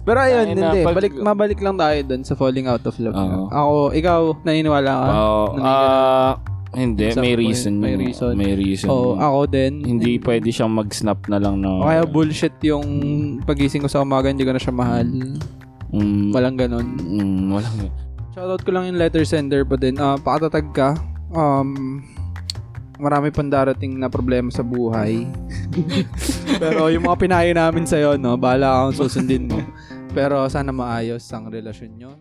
Pero ayun, na, hindi. pag- Balik, mabalik lang tayo dun sa falling out of love. Oo. Ako, ikaw, naniniwala ka? Oo, na may ah, hindi, may reason. may reason. May reason. Oo, ako din. Hindi pwede siyang mag-snap na lang na... O kaya bullshit yung pagising ko sa umaga, hindi ko na siya mahal. Mm, Walang ganon. mm, walang... Shoutout ko lang yung letter sender pa din. Ah, pakatatag ka. Um, marami pang darating na problema sa buhay. Pero yung mga pinayo namin sa'yo, no, bahala akong susundin mo. Pero sana maayos ang relasyon nyo.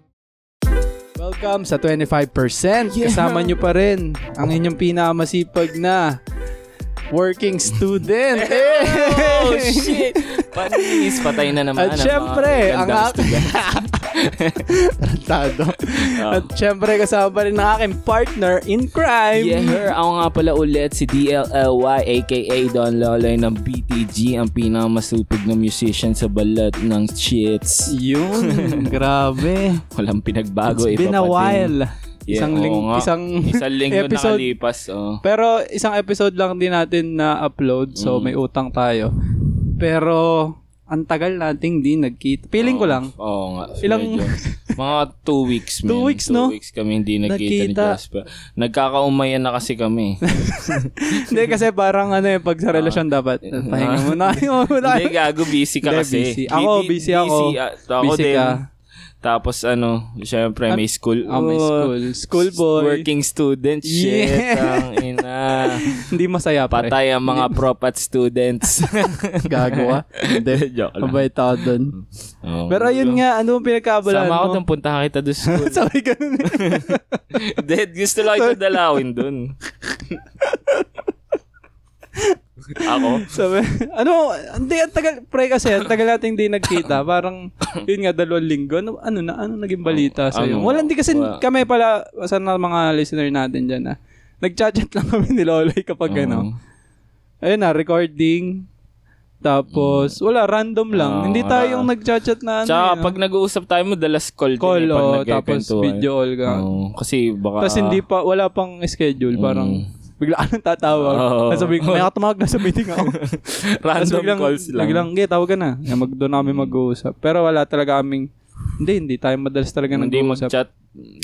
Welcome sa 25%. Yeah. Kasama nyo pa rin ang inyong pinakamasipag na working student. Oh, shit! Panis, patay na naman. At ang syempre, ang student. Tarantado. Oh. At syempre, kasama pa rin ang aking partner in crime. Yeah, her. Ako nga pala ulit si DLLY aka Don Loloy ng BTG, ang pinakamasupig na musician sa balat ng shits. Yun, grabe. Walang pinagbago. It's been a din. while. Yeah, isang oo ling, nga. isang Isang linggo episode. nakalipas. Oh. Pero isang episode lang din natin na upload so Mm. may utang tayo. Pero ang tagal nating di nagkita. Feeling ko lang. Oo nga. Ilang- medyo. Mga two weeks, man. Two weeks, no? Two weeks kami hindi nagkita, ni Nagkita. Jasper. Nagkakaumayan na kasi kami. Hindi kasi parang ano eh pag sa relasyon dapat pahinga muna. Pahinga muna. hindi, gago. Busy ka kasi. busy. Ako, di- busy ako. ah, ako Busy din. ka. Tapos ano, syempre may school. Ah, may Oh, school. School boy. Working student. Shit. Yeah. Ang ina. Hindi masaya pa. Patay ang mga propat students. Gagawa. Hindi. Joke lang. Mabait ako dun. Oo. Pero ayun nga, ano ang pinagkabalaan Sama ako mo? doon, punta kita doon school. Sabi ganun eh. Dead, gusto lang ito dalawin doon. Ako? Sabi, ano, hindi, ang tagal, pre kasi, ang tagal nating di nagkita. Parang, yun nga, dalawang linggo. Ano, ano na, ano naging balita Oh, sa'yo? ano? Wala, hindi kasi Wala. kami pala, sana mga listener natin dyan, ah. Nag-chat-chat lang kami ni Loloy kapag Oo. ano. Ayun na, recording. Tapos, wala, random lang. Oo, hindi tayong nag-chat-chat na ano. Tsaka eh, pag nag-uusap tayo, madalas call, call, din eh, pag oh, tapos video all ka. Oo, kasi baka... Tapos hindi pa, wala pang schedule. Parang, bigla ka nang tatawag. Mm. Oo. Tapos sabi ko, may katumawag na sa meeting ako. Random biglang, calls lang. Biglang, okay, tawag ka na. Yan, mag, doon kami mag-uusap. Pero wala talaga kaming, hindi, hindi tayo madalas talaga hindi nag-uusap. mag-chat.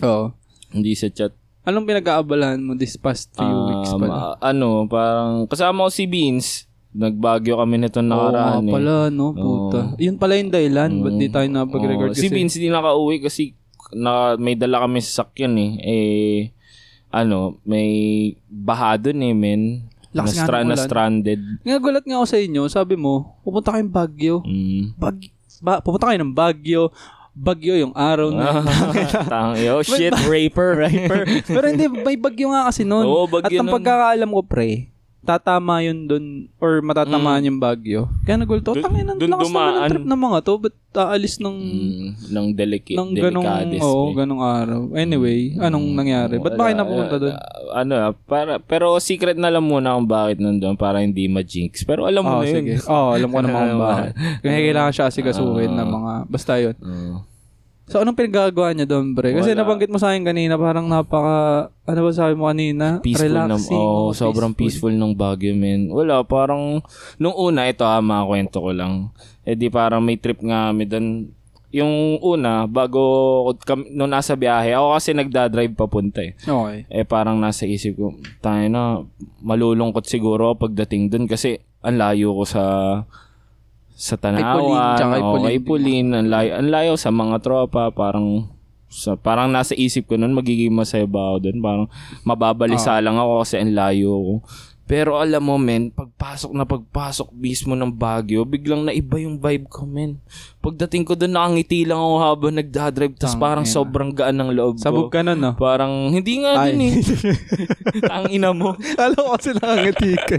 Oo. Hindi sa chat. Anong pinag-aabalahan mo this past few Um, weeks pala? ano, parang kasama ko si Beans. Nagbagyo kami nito Oo nakaraan eh. pala, no, puta. Yun pala yung dahilan. Ba't di tayo napag-record Oo, kasi? si Vince di nakauwi kasi na, may dala kami sa sakyan eh. Eh, ano, may baha dun eh, men. Lakas na, ng na stranded. Nga gulat nga ako sa inyo. Sabi mo, pupunta kayong Baguio. Mm. Bag, ba, pupunta kayo ng Baguio. Bagyo yung araw na. Tang, yo, shit, raper. Rapper. Pero hindi, may bagyo nga kasi noon. Oo, At bagyo ang nun. pagkakaalam ko, pre, tatama yun dun, or matatamaan yung bagyo. Kaya nagulto, tangin, ang lakas naman ng trip ng mga to. Ba't aalis ng, Mm, ng delicate, ng ganong, oo, eh. ganong araw. Anyway, anong nangyari? Ba't ba kayo Wala, napupunta dun? uh, ano, ah, para, pero secret na lang muna kung bakit nandun para hindi ma-jinx. Pero alam mo Oo, na yun. sige. Oo, alam ko naman kung bakit. Kaya kailangan siya asigasuhin ng mga, basta yun. Oo. So, anong pinagagawa niya doon, pre? Kasi Wala. nabanggit mo sa akin kanina, parang napaka, ano ba sabi mo kanina? peaceful Relaxing. oh, oo, sobrang peaceful, ng Baguio, men. Wala, parang, nung una, ito ha, makakwento ko lang. Eh di parang may trip nga kami doon. Yung una, bago, nung nasa biyahe, ako kasi nagdadrive papunta eh. Okay. Eh parang nasa isip ko, tayo na, malulungkot siguro pagdating doon kasi ang layo ko sa sa Tanawan, kay o Pauline. kay Pauline, ang layo, ang layo sa mga tropa, parang sa parang nasa isip ko noon magiging masaya ba ako doon parang mababalisa Ah. lang ako kasi ang layo ko pero alam mo men pagpasok na pagpasok mismo ng Baguio biglang naiba yung vibe ko men pagdating ko doon nakangiti lang ako habang nagdadrive tapos Tang parang ina. sobrang gaan ng loob Sabog ko ka nun, no? parang hindi nga Ay. din eh ang ina mo Alam ko kasi nakangiti ka.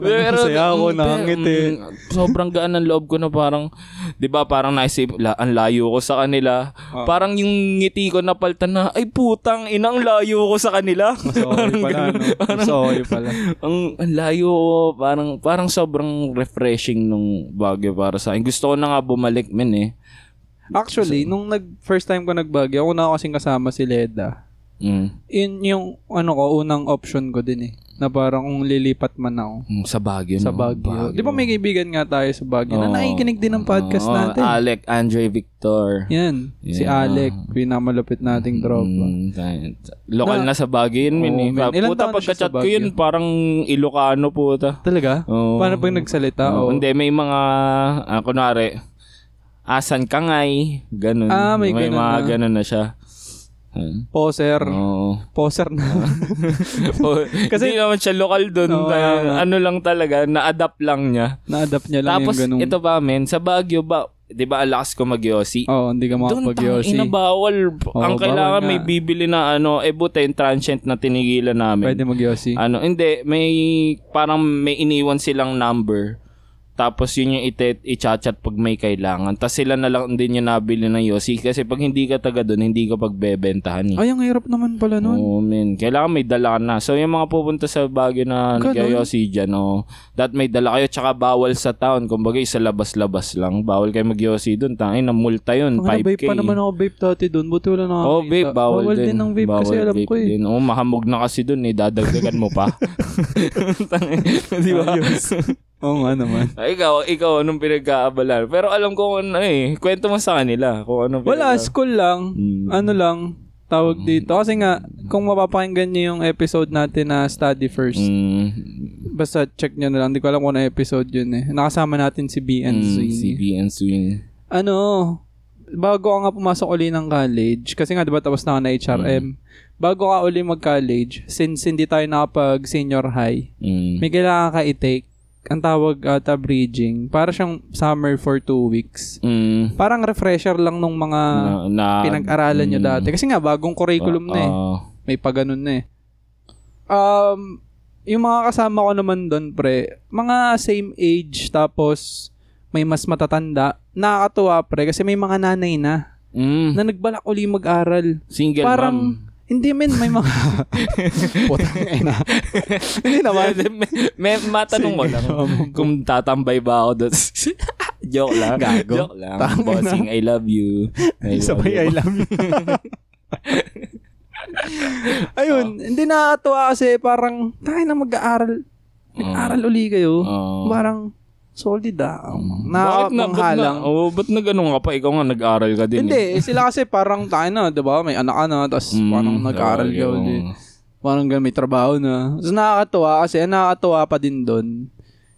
Pero, Masaya ako, mm, nakangiti. mm, sobrang gaan ng loob ko na parang, di ba parang naisip, la, ang layo ko sa kanila. Ah. Parang yung ngiti ko napaltan na, ay putang, inang layo ko sa kanila. Mas okay pala, no? Mas okay pala. ang, ang layo parang, parang sobrang refreshing nung Baguio para sa akin. Gusto ko na nga bumalik, men eh. Actually, nung nag first time ko nagbagyo, ako na kasing kasama si Leda. Mm. Yun yung ano ko, unang option ko din eh. Na parang kung lilipat man ako Mm, Sa Baguio. sa no? Baguio. Di ba may kaibigan nga tayo sa Baguio na Oo. nakikinig din ng podcast Oo, natin? Alec, Andre Victor. Yan, si Yeah. Alec, pinamalupit nating tropa. Mm, lokal Na- na, sa Baguio yun, men. Ilan puta, na pagka-chat ko yun, Baguio? parang Ilocano puta. Talaga? Oo. Paano pag nagsalita? Oo, Oo. Hindi, may mga, ah, kunwari, asan ka ngay, ganun. Ah, may ganun mga na. ganun na siya. Hmm. Poser. Oo. Poser na. Kasi hindi naman siya lokal doon. Oo, kaya nga. ano lang talaga, na-adapt lang niya. Na-adapt niya lang Tapos, yung ganung... ito ba, men, sa Baguio ba, di ba, alakas ko mag-Yossi? Oo, hindi ka Doon, makapag-yossi. tangina, bawal. Ang bawal kailangan nga. may bibili na ano, eh buta yung transient na tinigilan namin. Pwede mag-yossi. Ano, hindi, may parang may iniwan silang number. Tapos yun yung ite- i-chat pag may kailangan. Tapos sila na lang din yung nabili ng Yossi. Kasi pag hindi ka taga doon, hindi ka pagbebentahan eh. Ay, ang hirap naman pala nun. Oo, men. Kailangan may dala ka na. So, yung mga pupunta sa Baguio na nag-Yossi dyan, oh, that may dala kayo. Tsaka bawal sa town. Kumbaga, sa labas-labas lang. Bawal kayo mag-Yossi doon. Tangin, na multa yun. Ang 5K. vape pa naman ako vape dati doon. Buti wala nakakita. Oh, vape, bawal, din. ang vape Bawal kasi alam vape ko eh. Din. Oh, mahamog na kasi doon eh. Dadagdagan mo pa. Tangin, Di ba? Oo nga naman. Ay, ikaw, ikaw, anong pinagkaabalan? Pero alam ko kung ano eh. Kwento mo sa kanila. Kung anong Wala, school lang. Mm. Ano lang, tawag dito. Kasi nga, kung mapapakinggan niyo yung episode natin na study first, Mm, basta check nyo na lang. Hindi ko alam kung ano episode yun eh. Nakasama natin si B and mm, Zwing. CB and Swing. Ano, bago ka nga pumasok uli ng college, kasi nga diba tapos na ako na HRM, bago ka uli mag-college, since hindi tayo nakapag senior high, Mm. may kailangan ka i-take. Ang tawag ata bridging. Para siyang summer for two weeks. Mm, Parang refresher lang nung mga na, na, pinag-aralan nyo mm, dati. Kasi nga, bagong curriculum na eh. ah, May pa ganun na eh. Um, yung mga kasama ko naman doon, pre, mga same age, tapos may mas matatanda. Nakakatuwa, pre, kasi may mga nanay na, mm, na nagbalak uli mag-aral. single Parang, mom. Hindi men, may mga... Putang ina. hindi naman. may, may matanong mo lang kung tatambay ba ako doon. Joke lang. Gago. Joke lang. Tama na. Bossing, I love you. I love Sabay, you. I love you. Ayun, hindi nakakatuwa kasi parang, tayo na mag-aaral. Nag-aaral uli kayo. Oo. Parang, solid ah. Bakit na, ba't na, oh, ba't na ganun ka pa? Ikaw nga nag-aral ka din. Hindi, eh, sila kasi parang tayo na, 'di ba? May anak ka na, tapos Mm, parang nag-aaral ka ulit. Parang may trabaho na. Tapos nakakatuwa kasi, nakakatuwa pa din doon,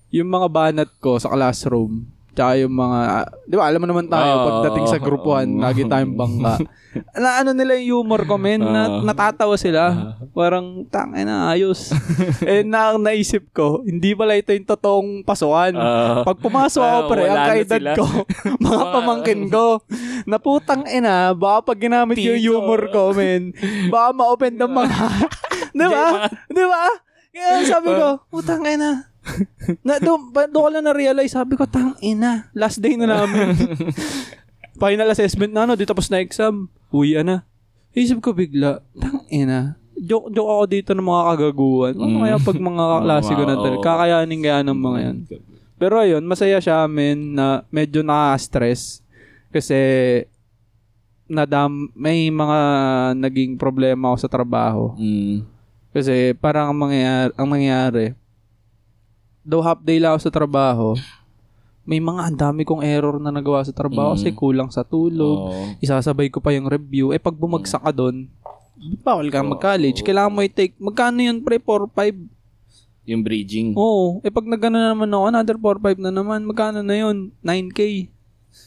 yung mga banat ko sa classroom, tsaka yung mga, ah, di ba, alam mo naman tayo, Oo. pagdating sa group 1, lagi tayong bangka. na ano nila yung humor ko, men, na, Oo. natatawa sila. Parang, tangay na, ayos. eh, na, naisip ko, hindi pala ito yung totoong pasukan. Ah. Pag pumasok ako, Ah, pre, wala ang na kaedad sila. ko, mga pamangkin ko, na putang ina, baka pag ginamit yung Tito. humor ko, men, baka ma-open ng mga, di ba? Di ba? Kaya sabi ko, putang ina. Na, doon, doon ko lang na-realize, sabi ko, tang ina, last day na namin. Final assessment na, ano, di tapos na exam. Uwi na. Isip ko bigla, tang ina. Joke, joke ako dito ng mga kagaguhan. Ano Mm. kaya pag mga kaklase ko na talaga? Kakayanin kaya ng mga yan. Pero ayun, masaya siya amin na medyo nakaka-stress kasi nadam may mga naging problema ako sa trabaho. Mm. Kasi parang ang mangyayari, ang mangyayari though half day lang ako sa trabaho, may mga ang dami kong error na nagawa sa trabaho Mm. kasi kulang sa tulog. Oo. Isasabay ko pa yung review. Eh pag bumagsak ka doon, bawal ka mag-college. Kailangan mo i-take, magkano yun pre? 4-5? Yung bridging. Oo. Eh pag nagano na naman ako, another 4-5 na naman, magkano na yun? 9K.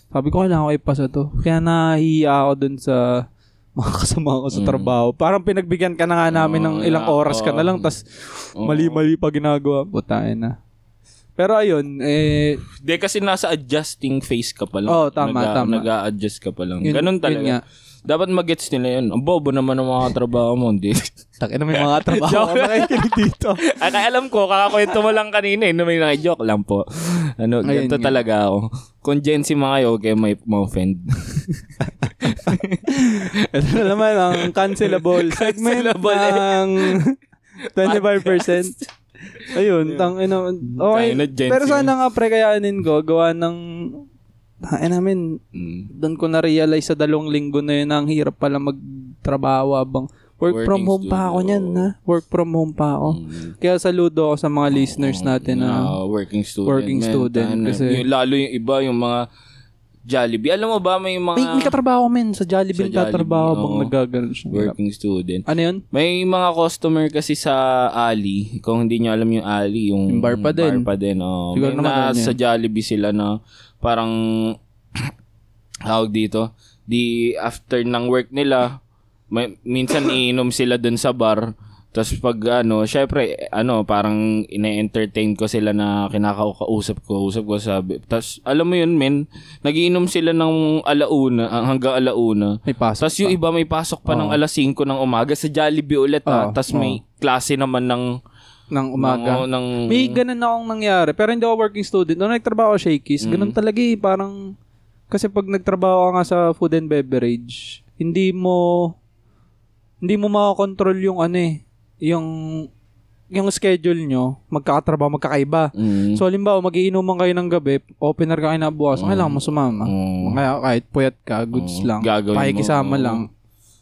Sabi ko, kailangan ko ipasa to. Kaya nahihiya ako dun sa mga kasama ko sa Mm. trabaho. Parang pinagbigyan ka na nga namin ng Oo, ilang oras ka na lang, tas mali-mali pa ginagawa. Putain na. Pero ayun, eh, Di kasi nasa adjusting phase ka pa lang. Oo, tama, Nag- tama. Nag-a-adjust ka pa lang. Yun- Ganun yun talaga. nga. Dapat magets nila yun. Ang bobo naman ng mga trabaho mo. Hindi. takin na may mga trabaho ka makikinig dito. Ay, kaya alam ko, kakakwento mo lang kanina eh. No, may joke lang po. Ano, Ayun ganito nga. talaga ako. Kung Gen Z mga kayo, okay, may ma-offend. Ito na naman ang cancelable segment Cancelable, eh. ng 25%. Ayun, tang ina. Okay. Na, Gen Pero sana nga pre kayanin ko gawa ng ay namin Mm. doon ko na realize sa dalawang linggo na yun ang hirap pala magtrabaho habang Work from Working home pa ako studio. niyan, ha? Work from home pa ako. Kaya saludo ako sa mga listeners natin na Ah, working student. working man. student, Ano, kasi- yung, lalo yung iba, yung mga Jollibee. Alam mo ba, may mga may, may katrabaho men sa Jollibee Sa Jollibee, tatrabaho bang oo. nagaganon siya. working student. Ano yun? May mga customer kasi sa Ali. Kung hindi nyo alam yung Ali, yung, Yung bar pa din. Bar pa din, oh. Siguro May na, sa Jollibee sila na parang tawag dito. Di after ng work nila, may, minsan iinom sila dun sa bar. Tapos pag ano, syempre, ano, parang ine-entertain ko sila na kinakausap ko, usap ko sabi. Tapos alam mo yun, men, nagiinom sila ng alauna, ah, hanggang alauna. May pasok Tapos yung iba may pasok pa ng alas 5 ng umaga sa Jollibee ulit Oo, ah. Tapos may klase naman ng ng umaga. ng, ng May ganun akong nangyari. Pero hindi ako working student. Nung nagtrabaho ako Shakey's, Mm. ganun talaga eh. Parang, kasi pag nagtrabaho ka nga sa food and beverage, hindi mo, hindi mo makakontrol yung ano eh, yung, yung schedule nyo, magkakatrabaho, magkakaiba. Mm. So, halimbawa, magiinuman kayo ng gabi, opener ka kayo na bukas, kailangan mo sumama. Mm. Kaya kahit puyat ka, goods Oo, lang. gagawin mo, Pakikisama oo. lang.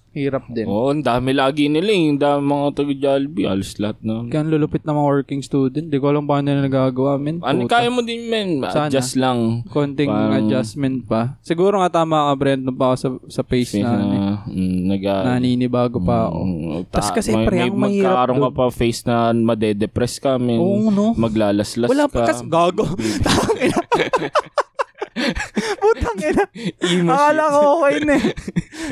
Hirap din. Oo, ang dami lagi nila eh. Ang dami mga taga Jollibee. Alos lahat na. Kaya ang lulupit ng mga working student. Di ko alam paano nila nagagawa, men. Ano, kaya mo din, men. Sana. Adjust lang. konting Parang- adjustment pa. Siguro nga tama ka, Brent, nung pa ako sa, sa pace Face na, ano, eh, na, mm, naga, naninibago pa ako. Mm, Tas ta- kasi, may, pre, may mahirap magkakaroon ka pa face na madedepress ka, men. Oo, no? Maglalaslas Wala ka. pa kasi, gago. Tang ina. Putang ina. Emo Akala ko okay na eh.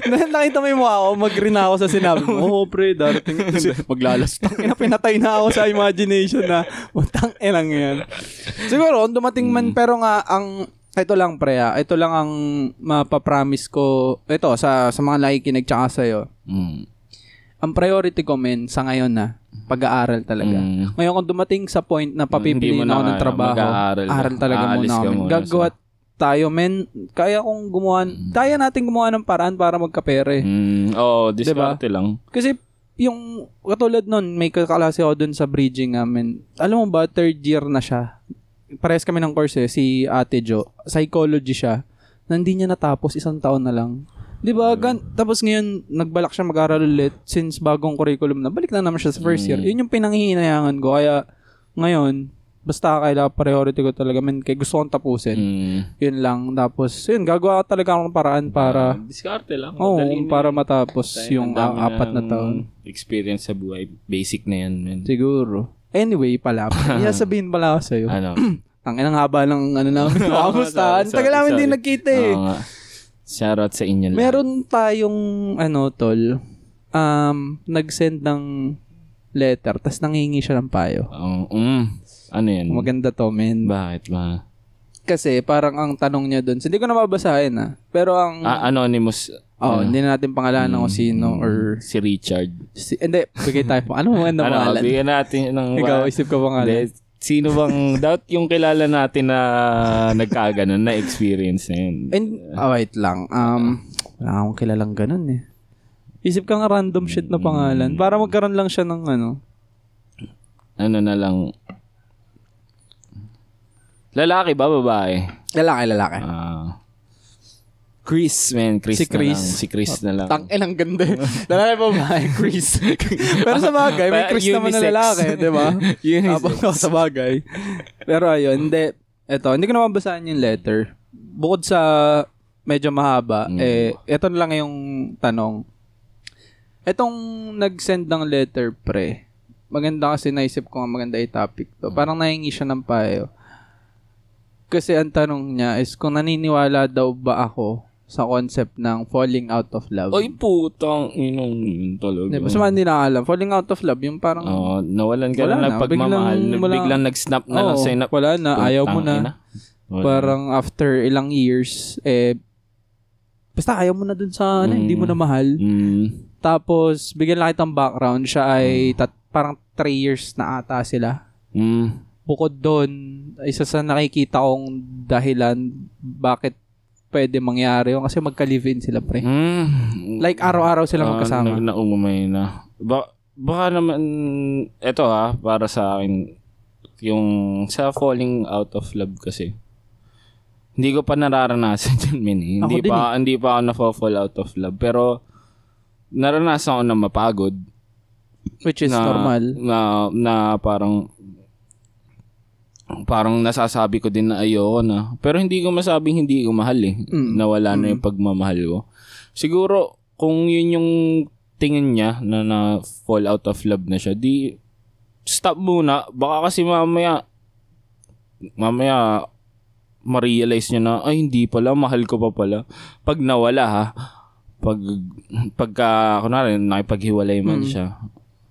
Nakita mo yung mukha ko, mag-green ako sa sinabi mo. Oo, pre, darating. Maglalas Tang ina, pinatay na ako sa imagination na, putang inang yan. Siguro, kung dumating man, pero nga, ang, ito lang pre ah, ito lang ang mapapromise ko, ito, sa, sa mga nakikinig tsaka sa'yo. Mm. Ang priority ko men sa ngayon na pag-aaral talaga. Mm. Ngayon kung dumating sa point na papipiliin na ako ng trabaho, aral talaga Aalis muna kami. muna Gagawa tayo men, kaya kong gumawa, Mm. kaya natin gumawa ng paraan para magkapere. Mm. Oo, diskarte lang. Kasi yung katulad nun, may kakalase ako dun sa bridging namin. Alam mo ba, third year na siya. Pares kami ng course eh, si Ate Jo. Psychology siya. Nandi niya natapos, isang taon na lang. Di ba? Gan- tapos ngayon, nagbalak siya mag-aral ulit since bagong curriculum na. Balik na naman siya sa first year. Yun yung pinanghihinayangan ko. Kaya ngayon, basta kailangan priority ko talaga. Man, kaya gusto kong tapusin. Mm. Yun lang. Tapos, yun, gagawa ko talaga akong paraan para, Diskarte lang. oo, Madali na para matapos Tayo, yung ah, apat na taon. Experience sa buhay. Basic na yan, man. Siguro. Anyway, pala. Iya sabihin pala ako sa'yo. Ano? Ang inang haba ng ano namin. Kamusta? Ang tagal namin din nagkita eh. Oo nga. Shoutout sa inyo lang. Meron tayong, ano, tol, um, nag-send ng letter, tas nangingi siya ng payo. Um, mm, ano yan? Maganda to, men. Bakit ba? Kasi parang ang tanong niya doon, hindi ko na mabasahin ah. Pero ang, Ah, anonymous. oh, hindi na natin pangalanan kung sino or, Si Richard. si, hindi, bigay tayo pa. Ano mo ang ano, pangalan? bigyan natin ng... Ikaw, isip ka pangalan. Hindi, Sino bang, doubt yung kilala natin na nagkaganon, na experience na yun. And, oh, wait lang. Um, wala akong kilalang ganun eh. Isip ka nga random shit na pangalan. Para magkaroon lang siya ng ano. Ano na lang. Lalaki ba, babae? Lalaki, lalaki. Ah. Chris, man. Chris Si na Chris. lang. Si Chris na lang. Tang ang ganda. lalaki pa ba? Chris. Pero sa bagay, may Chris naman na lalaki, di ba? Unisex. Tapos sa bagay. Pero ayun, hindi. Eto, hindi ko naman basahin yung letter. Bukod sa medyo mahaba, Mm. eh, eto na lang yung tanong. Etong nag-send ng letter, pre, maganda kasi naisip ko nga maganda yung topic to. Parang nahingi siya ng payo. Kasi ang tanong niya is kung naniniwala daw ba ako sa concept ng falling out of love. Ay, putang inong yun talaga. Di ba? Sa mga hindi nakakalam, falling out of love, yung parang, Oo, nawalan ka Wala na na, pagmamahal. biglang- wala- Biglang nag-snap na lang Oo, sa'yo na, wala na, ayaw mo "Putang na. ina." Wala. Parang after ilang years, eh, basta ayaw mo na dun sa, ano, Mm. hindi mo na mahal. Mm. Tapos, bigyan lang kitang background, siya ay tat- parang 3 years na ata sila. Mm. Bukod doon, isa sa nakikita kong dahilan bakit pwede mangyari yun kasi magka-live-in sila, pre. Mm. Like, araw-araw sila Ah, magkasama. Na, naumumay na. Ba, baka naman, eto ha, para sa akin, yung sa falling out of love kasi, hindi ko pa nararanasan yun, min. eh. Hindi pa, hindi pa ako na-fall out of love. Pero, naranasan ko na mapagod. Which is na, normal. Na, na parang parang nasasabi ko din na ayoko na. Pero hindi ko masabing hindi ko mahal eh. Mm. Nawala na yung pagmamahal ko. Siguro, kung yun yung tingin niya na na fall out of love na siya, di stop muna. Baka kasi mamaya mamaya ma-realize niya na ay hindi pala mahal ko pa pala. Pag nawala ha, pag pagka kunwari nakipaghiwalay man Mm. siya.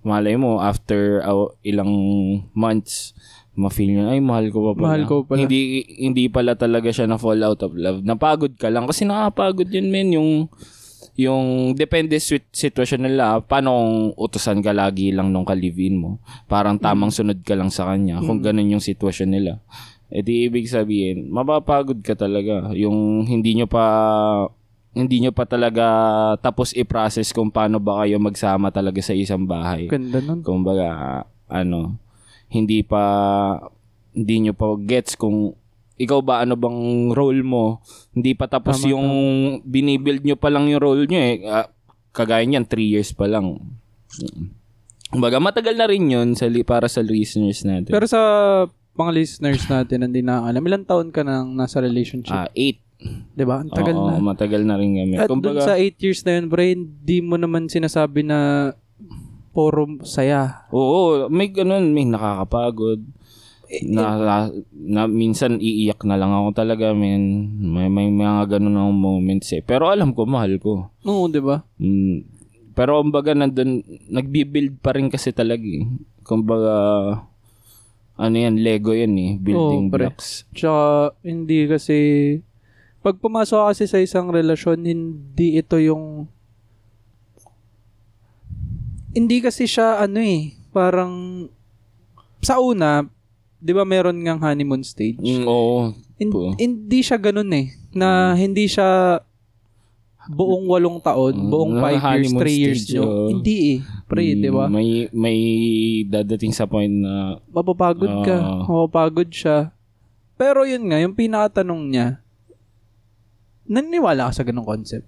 Malay mo after uh, ilang months ma-feel niya ay mahal ko pa pala. Mahal ko pala. Hindi hindi pala talaga siya na fall out of love. Napagod ka lang kasi nakapagod yun men yung yung depende sa sitwasyon nila, paano kung utusan ka lagi lang nung kalivin mo? Parang tamang Mm. sunod ka lang sa kanya kung ganun yung sitwasyon nila. E di ibig sabihin, mapapagod ka talaga. Yung hindi nyo pa hindi nyo pa talaga tapos i-process kung paano ba kayo magsama talaga sa isang bahay. Ganda nun. Kumbaga, ano, hindi pa hindi nyo pa gets kung ikaw ba ano bang role mo. Hindi pa tapos Tama, yung binibuild nyo pa lang yung role nyo eh. Ah, kagaya niyan, 3 years pa lang. Kumbaga, matagal na rin yun sa, li- para sa listeners natin. Pero sa mga listeners natin, hindi na alam, ilang taon ka nang nasa relationship? ah, 8. Di ba? Ang tagal Oo, na. matagal na rin kami. At dun Kumbaga, sa 8 years na yun, Bray, hindi mo naman sinasabi na puro saya. oo, may ganun, may nakakapagod. Eh, na, na, na- minsan iiyak na lang ako talaga, men. May, may mga ganun akong moments eh. Pero alam ko, mahal ko. Oo, di ba? Mm, pero kumbaga nandun, nagbi-build pa rin kasi talaga eh. Kumbaga, ano yan, Lego yan eh. Building Oo, pre. blocks. Tsaka, hindi kasi, pag pumasok ka kasi sa isang relasyon, hindi ito yung, hindi kasi siya, ano eh, parang, sa una, di ba meron ngang honeymoon stage? Mm, oo. Po. hindi siya ganun eh, na hindi siya buong walong taon, Mm, buong na five years, honeymoon three years stage, nyo. oo. Hindi eh, pre, Mm, di ba? May, may dadating sa point na, Mapapagod ka, Oo. mapapagod siya. Pero yun nga, yung pinakatanong niya, naniniwala ka sa ganung concept?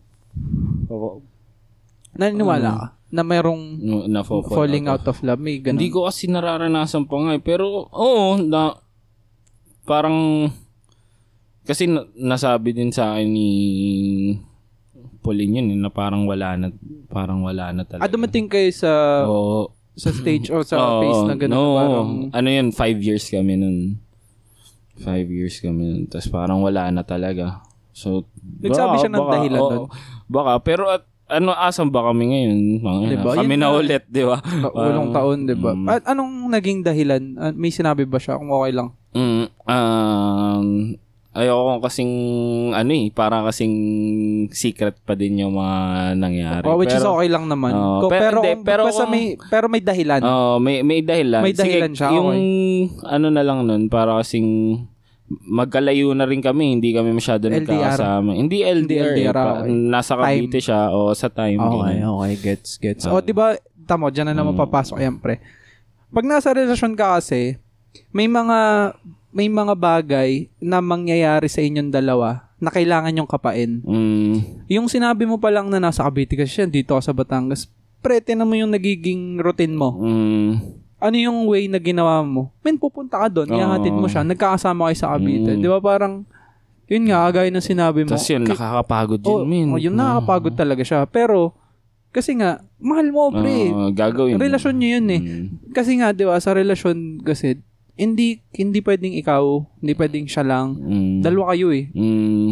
Naniniwala ka na merong na fall falling out of love? May ganun. Hindi ko kasi nararanasan pa nga eh. Pero, oo, na, parang, kasi na- nasabi din sa akin ni Pauline yun na parang wala na, parang wala na talaga. Ah, dumating kayo sa Oo. sa stage or sa Oo, phase na ganun. no, parang, ano yun, five years kami nun. Five years kami nun. Tapos parang wala na talaga. So, Nagsabi siya ng dahilan oo, nun? Baka, pero at, ano, asan ba kami ngayon? Mga, Diba? Kami Yun na nga. ulit, di ba? walong taon, di ba? mm. At anong naging dahilan? Ah, May sinabi ba siya kung okay lang? Mm, um, ayoko kasing, ano eh, para kasing secret pa din yung mga nangyari. Oh, which is Pero- okay lang naman. Oo, Ko- pero- pero, hindi, pero basta kung- may, pero may dahilan. Oo, may, may dahilan. May dahilan Sige, siya, Yung, okay. ano na lang nun, para kasing magkalayo na rin kami, hindi kami masyado LDR. nagkakasama. Hindi LDR, eh, LDR, pa- okay. nasa Cavite siya o sa time. Okay, ganun. okay. Gets, gets. Oo. o, di ba, tamo, dyan na naman Mm. papasok yan, pre. Pag nasa relasyon ka kasi, may mga, may mga bagay na mangyayari sa inyong dalawa na kailangan yung kapain. Mm, Yung sinabi mo pa lang na nasa Cavite kasi siya, dito ka sa Batangas, pre, tinan mo yung nagiging routine mo. mm, Ano yung way na ginawa mo? Men, pupunta ka doon, Oo. ihahatid mo siya, nagkakasama kayo sa Cavite. Mm. Di ba parang, yun nga, kagaya ng sinabi mo. Tapos yun, kay- nakakapagod Oh, yun, min. oh, yun nakakapagod talaga siya. Pero, kasi nga, mahal mo, pre. Oo, gagawin. relasyon nyo yun eh. Mm. Kasi nga, di ba, sa relasyon kasi, hindi hindi pwedeng ikaw, hindi pwedeng siya lang. Mm. Dalawa kayo eh. Mm.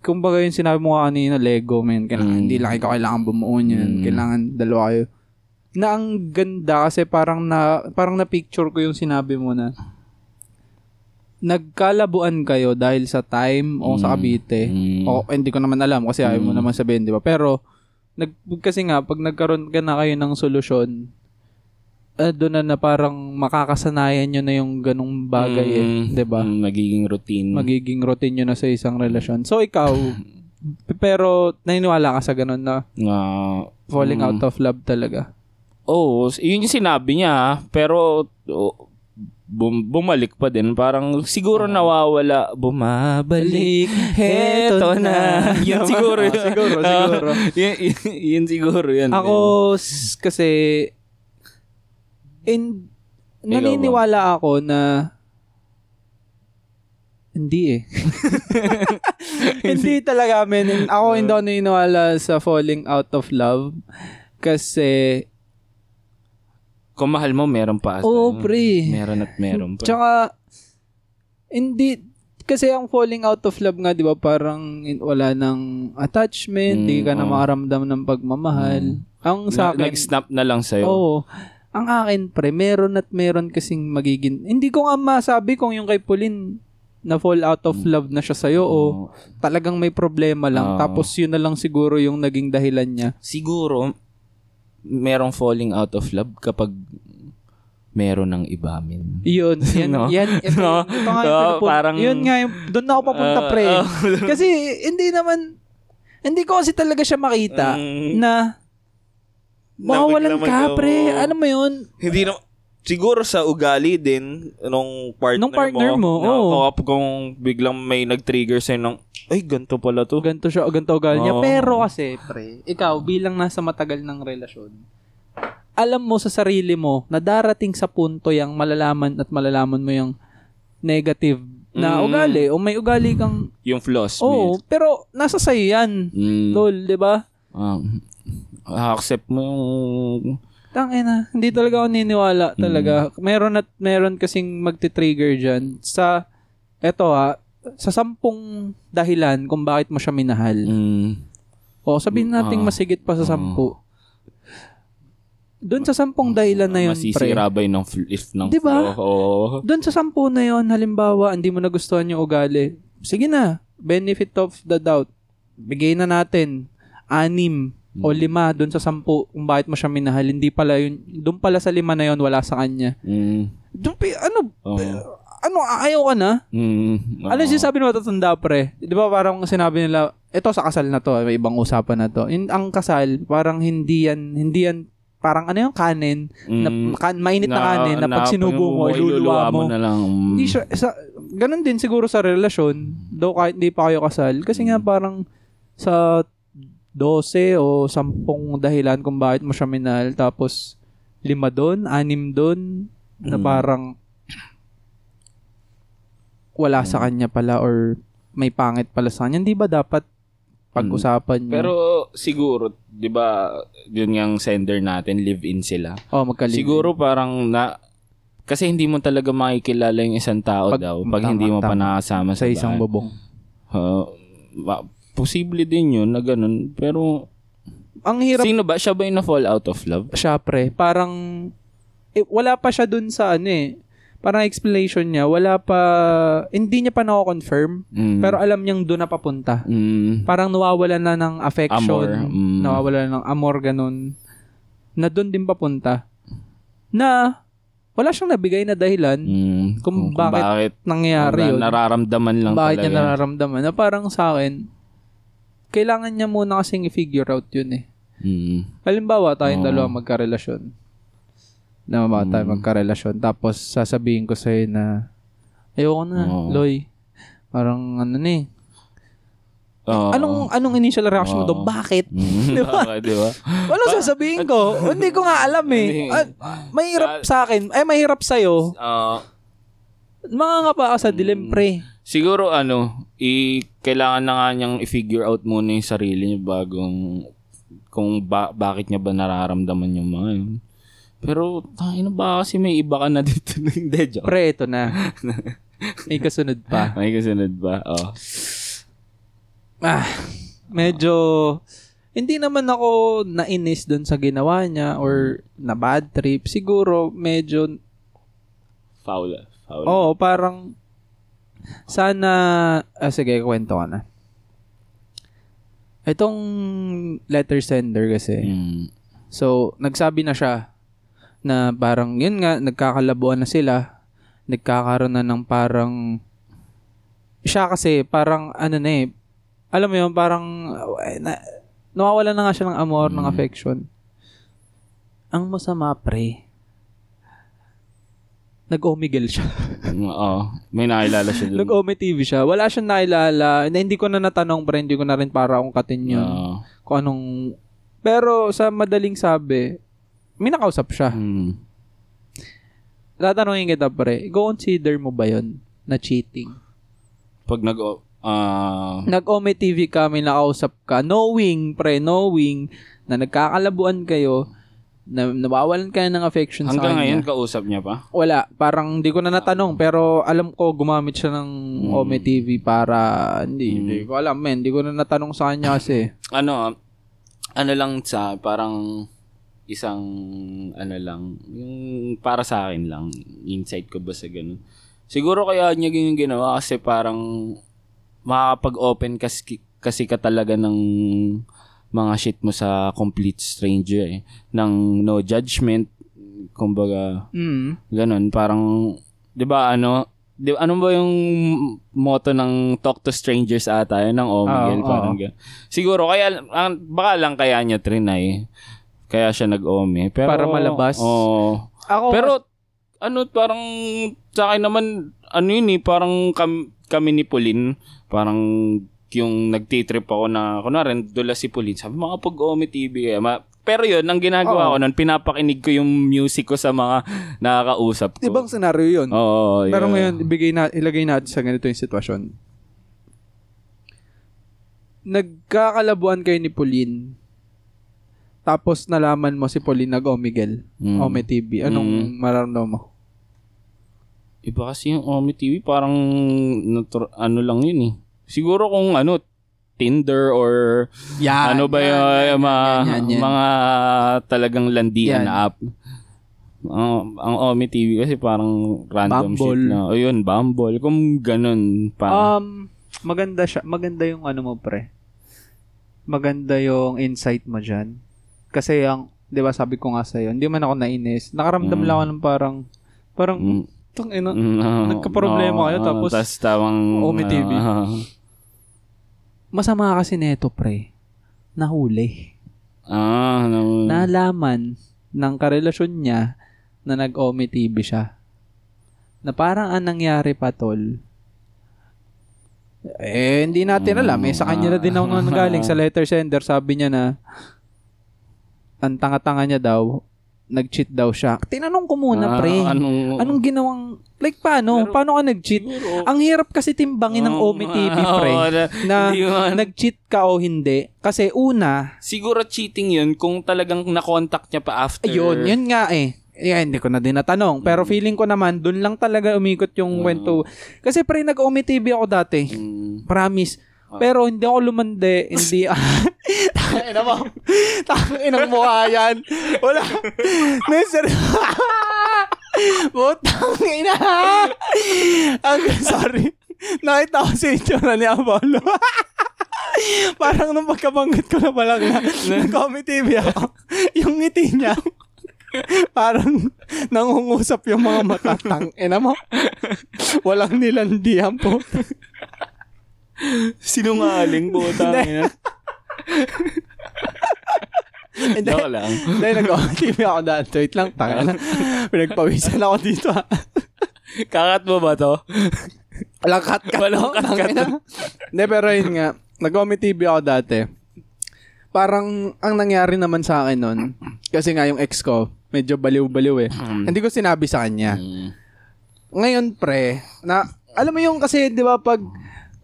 Kumbaga yung sinabi mo kanina, Lego, man. Kailangan, Mm. Hindi lang ikaw kailangan bumuo niyan. Mm. Kailangan dalawa kayo. Na ang ganda kasi parang na parang na picture ko yung sinabi mo na nagkalabuan kayo dahil sa time o sa Mm. Cavite. Mm. O hindi ko naman alam kasi ayaw mo Mm. naman sabihin, di ba? Pero nag kasi nga pag nagkaroon ka na kayo ng solusyon, uh, doon na, na parang makakasanayan nyo na yung ganong bagay eh, Mm. 'di ba? Mm, Magiging routine. Magiging routine nyo na sa isang relasyon. So ikaw pero naniniwala ka sa ganon na Nga, falling Mm. out of love talaga. Oo, oh, yun yung sinabi niya, pero oh, bum- bumalik pa din. Parang siguro nawawala, bumabalik, heto na. Yun siguro yun. siguro, siguro. yun, yun, yun siguro yun. Ako s- kasi in naniniwala ako na hindi eh. hindi talaga men. Ako hindi ako naniniwala sa falling out of love kasi Kung mahal mo, meron pa. Oo, pre. Meron at meron pa. Tsaka, hindi, kasi ang falling out of love nga, di ba, parang in- wala ng attachment, Mm, di ka na oo. makaramdam ng pagmamahal. Ang sa Na- akin, Nag-snap na lang sa'yo. oo. Ang akin, pre, meron at meron kasing magiging, hindi ko nga masabi kung yung kay Pauline, na fall out of love na siya sa'yo o Oo. talagang may problema lang. Oo. Tapos yun na lang siguro yung naging dahilan niya. siguro merong falling out of love kapag meron ng iba min. Yun, yan, No? yan, ito, No? ito nga yung No, parang- yun nga yung, doon na ako papunta, Ah, pre. ah. Kasi, hindi naman, hindi ko kasi talaga siya makita Mm. na mawawalan ka, pre. Ano mo yun? Hindi na, siguro sa ugali din nung partner, Nung partner mo, na oo. kung- kung biglang may nag-trigger sa'yo ng, ay, ganito pala to. Ganto siya, ganto ugali niya. Oo. Pero kasi, pre, ikaw, bilang nasa matagal ng relasyon, alam mo sa sarili mo na darating sa punto yung malalaman at malalaman mo yung negative na Mm. ugali o may ugali kang Yung flaws. Oo, pero nasa sa'yo yan. Mm. Lol, 'di ba? Um, accept mo yung Tangina, hindi talaga ako niniwala Mm. talaga. Meron at meron kasing magti-trigger diyan sa eto ha, sa sampung dahilan kung bakit mo siya minahal. mm, O sabihin nating Ah. masigit pa sa sampu. Doon sa sampung dahilan na yun, pre. masisira ba yun ng fl- if ng Di ba? flow? Oo. Doon sa sampu na yon, halimbawa, hindi mo nagustuhan yung ugali. Sige na, benefit of the doubt. Bigay na natin anim o Mm. lima doon sa sampu kung bakit mo siya minahal. Hindi pala yun, doon pala sa lima na yon wala sa kanya. Mm, Doon, ano, oo. ano, ayaw ka na? Mm, Ano oo. yung sinasabi ng matatanda, pre? Di ba parang sinabi nila, ito sa kasal na to, may ibang usapan na to. In, ang kasal, parang hindi yan, hindi yan, parang ano yung kanin, na, Mm, kan, mainit na, kanin, na, pag sinubo mo, iluluwa mo. na lang. Mm. Siya, sa, ganun din siguro sa relasyon, though kahit hindi pa kayo kasal. Kasi nga parang sa 12 o 10 dahilan kung bakit mo siya minahal, tapos lima doon, anim doon, na Mm. parang wala sa kanya pala or may pangit pala sa kanya. Hindi ba dapat pag-usapan niyo? Pero siguro, 'di ba, yun yung sender natin, live-in sila. oh, magkalibin. Siguro parang na kasi hindi mo talaga makikilala yung isang tao Pag- daw pag tama, hindi mo pa tama. nakasama sa sa, isang bahay. bubong. Uh, posible din yun na ganun. Pero Ang hirap sino ba? Siya ba yung na-fall out of love? siya pre, parang eh, wala pa siya dun sa ano eh. Parang explanation niya, wala pa, hindi niya pa na-confirm, Mm. pero alam niyang doon na papunta. Mm. Parang nawawala na ng affection, Amor, mm. nawawala na ng amor, ganun, na doon din papunta. Na, wala siyang nabigay na dahilan Mm. Kung bakit nangyayari nara- yun. nararamdaman lang bakit niya talaga. nararamdaman. Na parang sa akin, kailangan niya muna kasing i-figure out yun eh. Mm. Halimbawa, tayong Oo. dalawa magkarelasyon. Na tayo Mm. magkarelasyon. Tapos, sasabihin ko sa'yo na, ayoko na, Oo. Loy. Parang ano na eh. Oo. Anong, anong initial reaction mo Oo. doon? Bakit? Mm. Di ba? Di ba? Sasabihin ko? Hindi ko nga alam eh. Ah, mahirap sa akin. Eh, mahirap sa'yo. Ah, Mga nga pa ka sa dilim, pre. Siguro ano, i kailangan na nga niyang i-figure out muna yung sarili niya bagong kung ba, bakit niya ba nararamdaman yung mga yun. Pero, tayo na ba kasi may iba ka na dito. Hindi, joke. Pre, ito na. May kasunod pa. May kasunod ba? Oh. Ah, medyo hindi naman ako nainis doon sa ginawa niya or na bad trip. Siguro medyo Foul. Foul. oo, parang sana ah, sige, kwento ka na. Itong letter sender kasi. Mm. So, nagsabi na siya na parang yun nga nagkakalabuan na sila. Nagkakaroon na ng parang siya kasi parang ano na eh alam mo yun, parang uh, na, nawawala na nga siya ng amor, ng Mm. affection. Ang masama, pre, nag-omigel siya. Oo. May nakilala siya doon. nag-ome TV siya. Wala siyang nakilala. Na, hindi ko na natanong, pero hindi ko na rin para ungkatin yun. Oo. Kung anong... Pero sa madaling sabi, may nakausap siya. Hmm. Tatanungin kita, pre, consider mo ba yun na cheating? Pag nag ah Nag-ome TV ka, may nakausap ka, knowing, pre, knowing na nagkakalabuan kayo, na nawawalan kayo ng affection sa hanggang kanya. ngayon kausap niya pa? Wala. Parang hindi ko na natanong pero alam ko gumamit siya ng Mm. Ome TV para hindi, Mm. hindi ko alam men. Hindi ko na natanong sa kanya kasi. Ano, ano lang sa parang isang ano lang, yung para sa akin lang, insight ko ba sa ganun. Siguro kaya niya ganyan ginawa kasi parang makakapag-open kasi, kasi ka talaga ng mga shit mo sa complete stranger eh. Ng no judgment, kumbaga, Mm. ganun, parang, di ba ano, di, ano ba yung motto ng talk to strangers ata yun ng Omigel, Oo, parang oo. ganun. Siguro, kaya, ang, baka lang kaya niya trinay, kaya siya nag-ome. Pero, Para malabas? Oo. Ako Pero, ano, parang, sa akin naman, ano yun eh, parang kam, kami ni Pauline, parang yung nagtitrip ako na, kunwari, dula si Pauline, sabi, mga pag-ome TV kaya, ma- pero yun, ang ginagawa Oo. ko nun, pinapakinig ko yung music ko sa mga nakakausap ko. ibang scenario 'yun. Oo, Pero yeah. ngayon ibigay na ilagay natin sa ganito yung sitwasyon. Nagkakalabuan kayo ni Pauline. Tapos nalaman mo si Pauline nag-omigel. Mm. Ome TV. Anong mararamdaman mo? Iba kasi yung Omi TV, parang natur- ano lang yun eh. Siguro kung ano, Tinder or Yan. ano ba yung, yung mga, yan, yan. mga talagang landian Yan. na app. Ang, ang Omi TV kasi parang random Bumble. shit na. O yun, Bumble. Kung ganun. Pa, Um, maganda siya. Maganda yung ano mo, pre. Maganda yung insight mo dyan. Kasi ang, di ba sabi ko nga sa'yo, hindi man ako nainis. Nakaramdam Mm. lang ako ng parang, parang, mm, tang ina, mm, ah, nagkaproblema kayo, ah, tapos tas tawang Omi TV. ah, masama kasi neto, pre. Nahuli. ah, no, Nalaman ng karelasyon niya na nag-Omi TV siya. Na parang ang nangyari pa, tol. Eh, hindi natin alam. Eh, sa kanya na din ako nanggaling sa letter sender. Sabi niya na, ang tanga-tanga niya daw, nag-cheat daw siya. Tinanong ko muna, ah, pre. Anong, Anong ginawang, like paano? Pero- paano ka nag-cheat? siguro, Ang hirap kasi timbangin ng Oo, Omi TV, oo, pre. na- Na mo- nag-cheat ka o hindi. Kasi una, Siguro cheating yun kung talagang na-contact niya pa after. Ayun, yun nga eh. Yeah, hindi ko na din natanong. Pero feeling ko naman, dun lang talaga umikot yung Mm. kwento. Kasi pre, nag-Omi TV ako dati. Mm. Promise. Ah. Pero hindi ako lumande. Hindi. Tangina mo. Tangina ng mukha yan. Wala. Mister. Butang ina. Ang sorry. Nakita ko si Itsura ni Apollo. Parang nung pagkabanggit ko na palang na, nag-Omi TV ako. Yung ngiti niya. Parang nangungusap yung mga mata. Tangina mo. Walang nilandihan po. Sinungaling po Hindi. Hindi. Joke lang. Hindi, nag-TV ako dati. Wait lang, tanga na. Pinagpawisan ako dito. ah. Kakat mo ba to? Walang cut cut. Walang cut cut. Hindi, pero yun nga. Nag-Omi TV ako dati. Parang, ang nangyari naman sa akin nun, kasi nga yung ex ko, medyo baliw-baliw eh. Hindi ko sinabi sa kanya. Ngayon, pre, na, alam mo yung kasi, di ba, pag,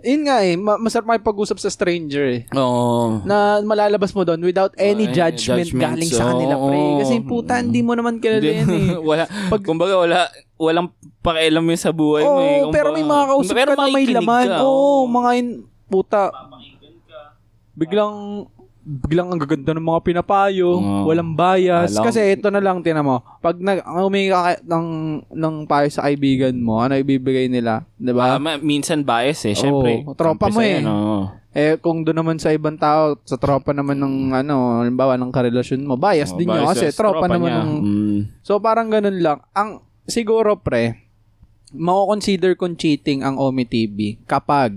yun nga eh, ma- masarap makipag-usap sa stranger eh. Oo. na malalabas mo doon without any judgment, judgments, galing sa kanila, pre. Kasi puta, hindi mo naman kilala Hindi, yan eh. wala, Pag, kumbaga wala, walang pakialam yun sa buhay mo eh. Oo, pero may mga kausap Pero ka na may makikinig laman. ka, Oo, mga in, puta. Biglang, biglang ang gaganda ng mga pinapayo, Oo. walang bias. Alam. Kasi ito na lang, tinan mo, pag nag, humingi ka ng, ng payo sa kaibigan mo, ano ibibigay nila? Di ba? Ah, ma- minsan bias eh, syempre. Oo, tropa mo eh. yan. Eh, kung doon naman sa ibang tao, sa tropa naman ng, ano, halimbawa, ng karelasyon mo, bias Oo, din yun. bias Kasi yes, tropa, naman niya. ng, Mm. So parang ganun lang. Ang siguro pre, mako-consider kong cheating ang Omi TV kapag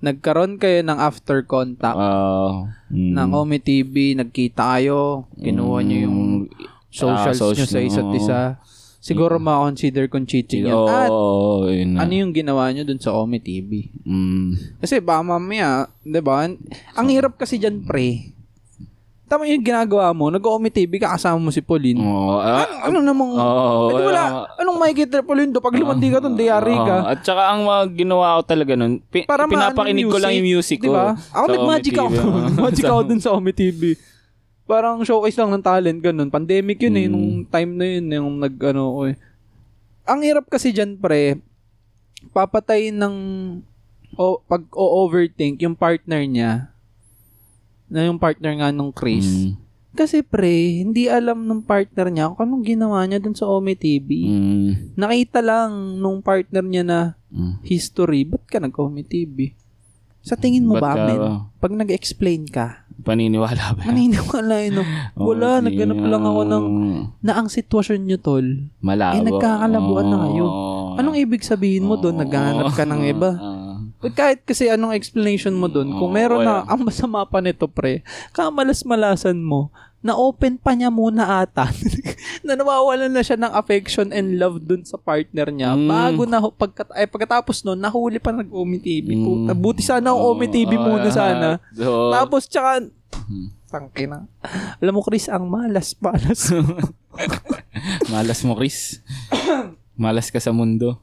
nagkaroon kayo ng after contact Ah, mm. ng Omi TV, nagkita kayo, kinuha niyo yung Mm. socials Ah, nyo sa social- isa't isa. siguro ma-consider kung cheating yan. Oo, At oh, yun na. ano yung ginawa nyo dun sa Omi TV? Mm. Kasi baka mamaya, di ba? Ang hirap kasi dyan, pre. Tama yung ginagawa mo, nag-Omi TV ka, kasama mo si Pauline. Oo, ah, Ano, ano namang, Oo, Pwede wala, wala. anong makikita Pauline do? Pag lumandi ka dun, diyari ka. Oo, at saka ang mga ginawa ko talaga nun, pi- Para pinapakinig ko lang yung music ko. Di ba? Ako nag-magic ako. Magic ako dun sa Omi TV. Parang showcase lang ng talent, ganun. Pandemic yun eh, Mm. nung time na yun, yung nag, ano, ko eh. Ang hirap kasi dyan, pre, papatay ng, o, pag o-overthink yung partner niya, na yung partner nga nung Chris. Mm. Kasi pre, hindi alam nung partner niya kung anong ginawa niya dun sa Omi TV. Mm. Nakita lang nung partner niya na Mm. history, ba't ka nag-Omi TV? Sa tingin mo Ba't ba, ka- men? Pag nag-explain ka, Paniniwala ba? maniniwala yun. no? Wala, Oo, nagganap lang ako ng, na ang sitwasyon nyo, tol. Malabo. Eh, nagkakalabuan na kayo. Anong ibig sabihin mo doon? Naghahanap ka ng iba. Oo. But kahit kasi anong explanation mo doon, kung meron na, ang masama pa nito, pre, kamalas-malasan mo, na open pa niya muna ata. na nawawalan na siya ng affection and love dun sa partner niya. Mm. Bago na, pagkat, ay, pagkatapos nun, nahuli pa nag-Omi TV. Mm. Puta, buti sana ang Omi TV Oo, muna ah, sana. oo. Tapos, tsaka, tangke na. Alam mo, Chris, ang malas-malas. Malas mo, Chris. Malas ka sa mundo.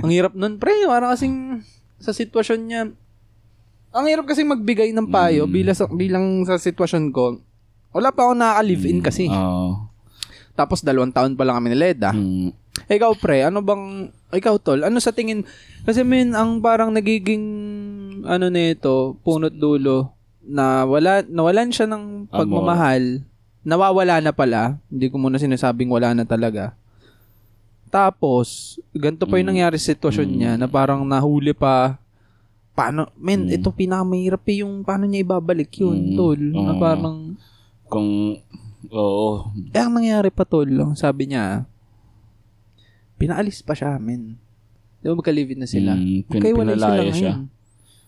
ang hirap nun, pre. Parang kasing, sa sitwasyon niya, ang hirap kasing magbigay ng payo Mm. bilang, sa, bilang sa sitwasyon ko. Wala pa ako nakaka-live-in kasi. Oo. Tapos dalawang taon pa lang kami ni Leda. Mm. Ikaw pre, ano bang ikaw tol, ano sa tingin kasi men ang parang nagiging ano nito, punot dulo na wala nawalan siya ng pagmamahal. Nawawala na pala. Hindi ko muna sinasabing wala na talaga. Tapos, ganito pa yung Mm. nangyari sa sitwasyon Mm. niya na parang nahuli pa paano men Mm. ito pinakamahirap eh yung paano niya ibabalik yun Mm. tol na Oo. parang Kung, oo. eh, ang nangyari pa tol, ang sabi niya, pinaalis pa siya, men. Di ba magka-live-in na sila? Mm, pin- Magkaiwalay sila pinalaya siya. ngayon.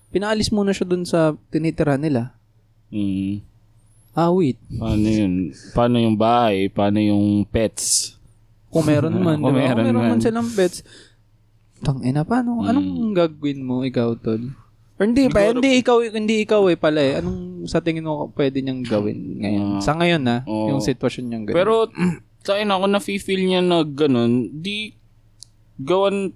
Pinaalis muna siya dun sa tinitira nila. Mm. Ah, wait. Paano yun? Paano yung bahay? Paano yung pets? Kung meron man, Kung meron Kung meron man man. silang pets. Tang ina, paano? Mm. Anong gagawin mo, ikaw, tol? Or hindi pa, Siguro- hindi ikaw, hindi ikaw eh pala eh. Anong sa tingin mo pwede niyang gawin ngayon? Ah. sa ngayon na, Oo. yung sitwasyon niyang ganyan. Pero, sa akin ako na-feel niya na ganun, di gawan,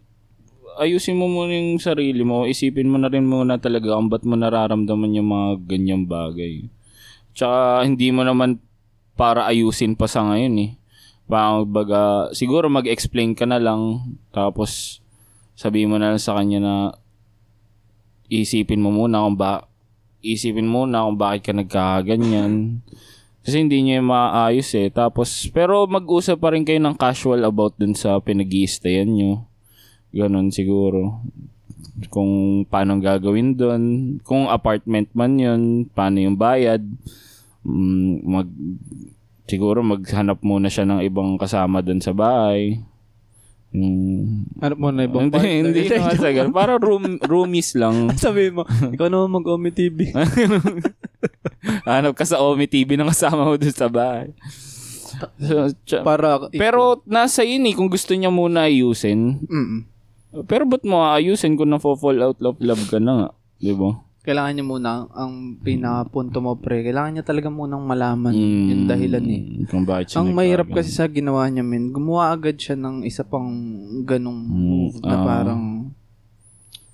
ayusin mo muna yung sarili mo, isipin mo na rin muna talaga kung ba't mo nararamdaman yung mga ganyang bagay. Tsaka, hindi mo naman para ayusin pa sa ngayon eh. Parang baga, siguro mag-explain ka na lang, tapos sabihin mo na lang sa kanya na isipin mo muna kung ba isipin mo na kung bakit ka nagkakaganyan. Kasi hindi niya maayos eh. Tapos, pero mag-usap pa rin kayo ng casual about dun sa pinag nyo. Ganon siguro. Kung paano gagawin dun. Kung apartment man yun, paano yung bayad. Mm, mag, siguro maghanap muna siya ng ibang kasama dun sa bahay. Mm, ano mo na ibang hindi, partner? hindi sa ganun. Parang room, roomies lang. Sabi mo, ikaw naman mag-Omi TV. Hanap ka sa Omi TV ng kasama mo dun sa bahay. So, tsa- Para, pero nasa yun eh, kung gusto niya muna ayusin. Mm-mm. Pero ba't mo aayusin kung na-fall out of love ka na nga? Di ba? Kailangan niya muna, ang pinakapunto mo pre, kailangan niya talaga munang malaman Mm, yung dahilan eh. Kung bakit siya Ang mahirap nagkaganon. kasi sa ginawa niya, men, gumawa agad siya ng isa pang ganong Mm, move na ah. parang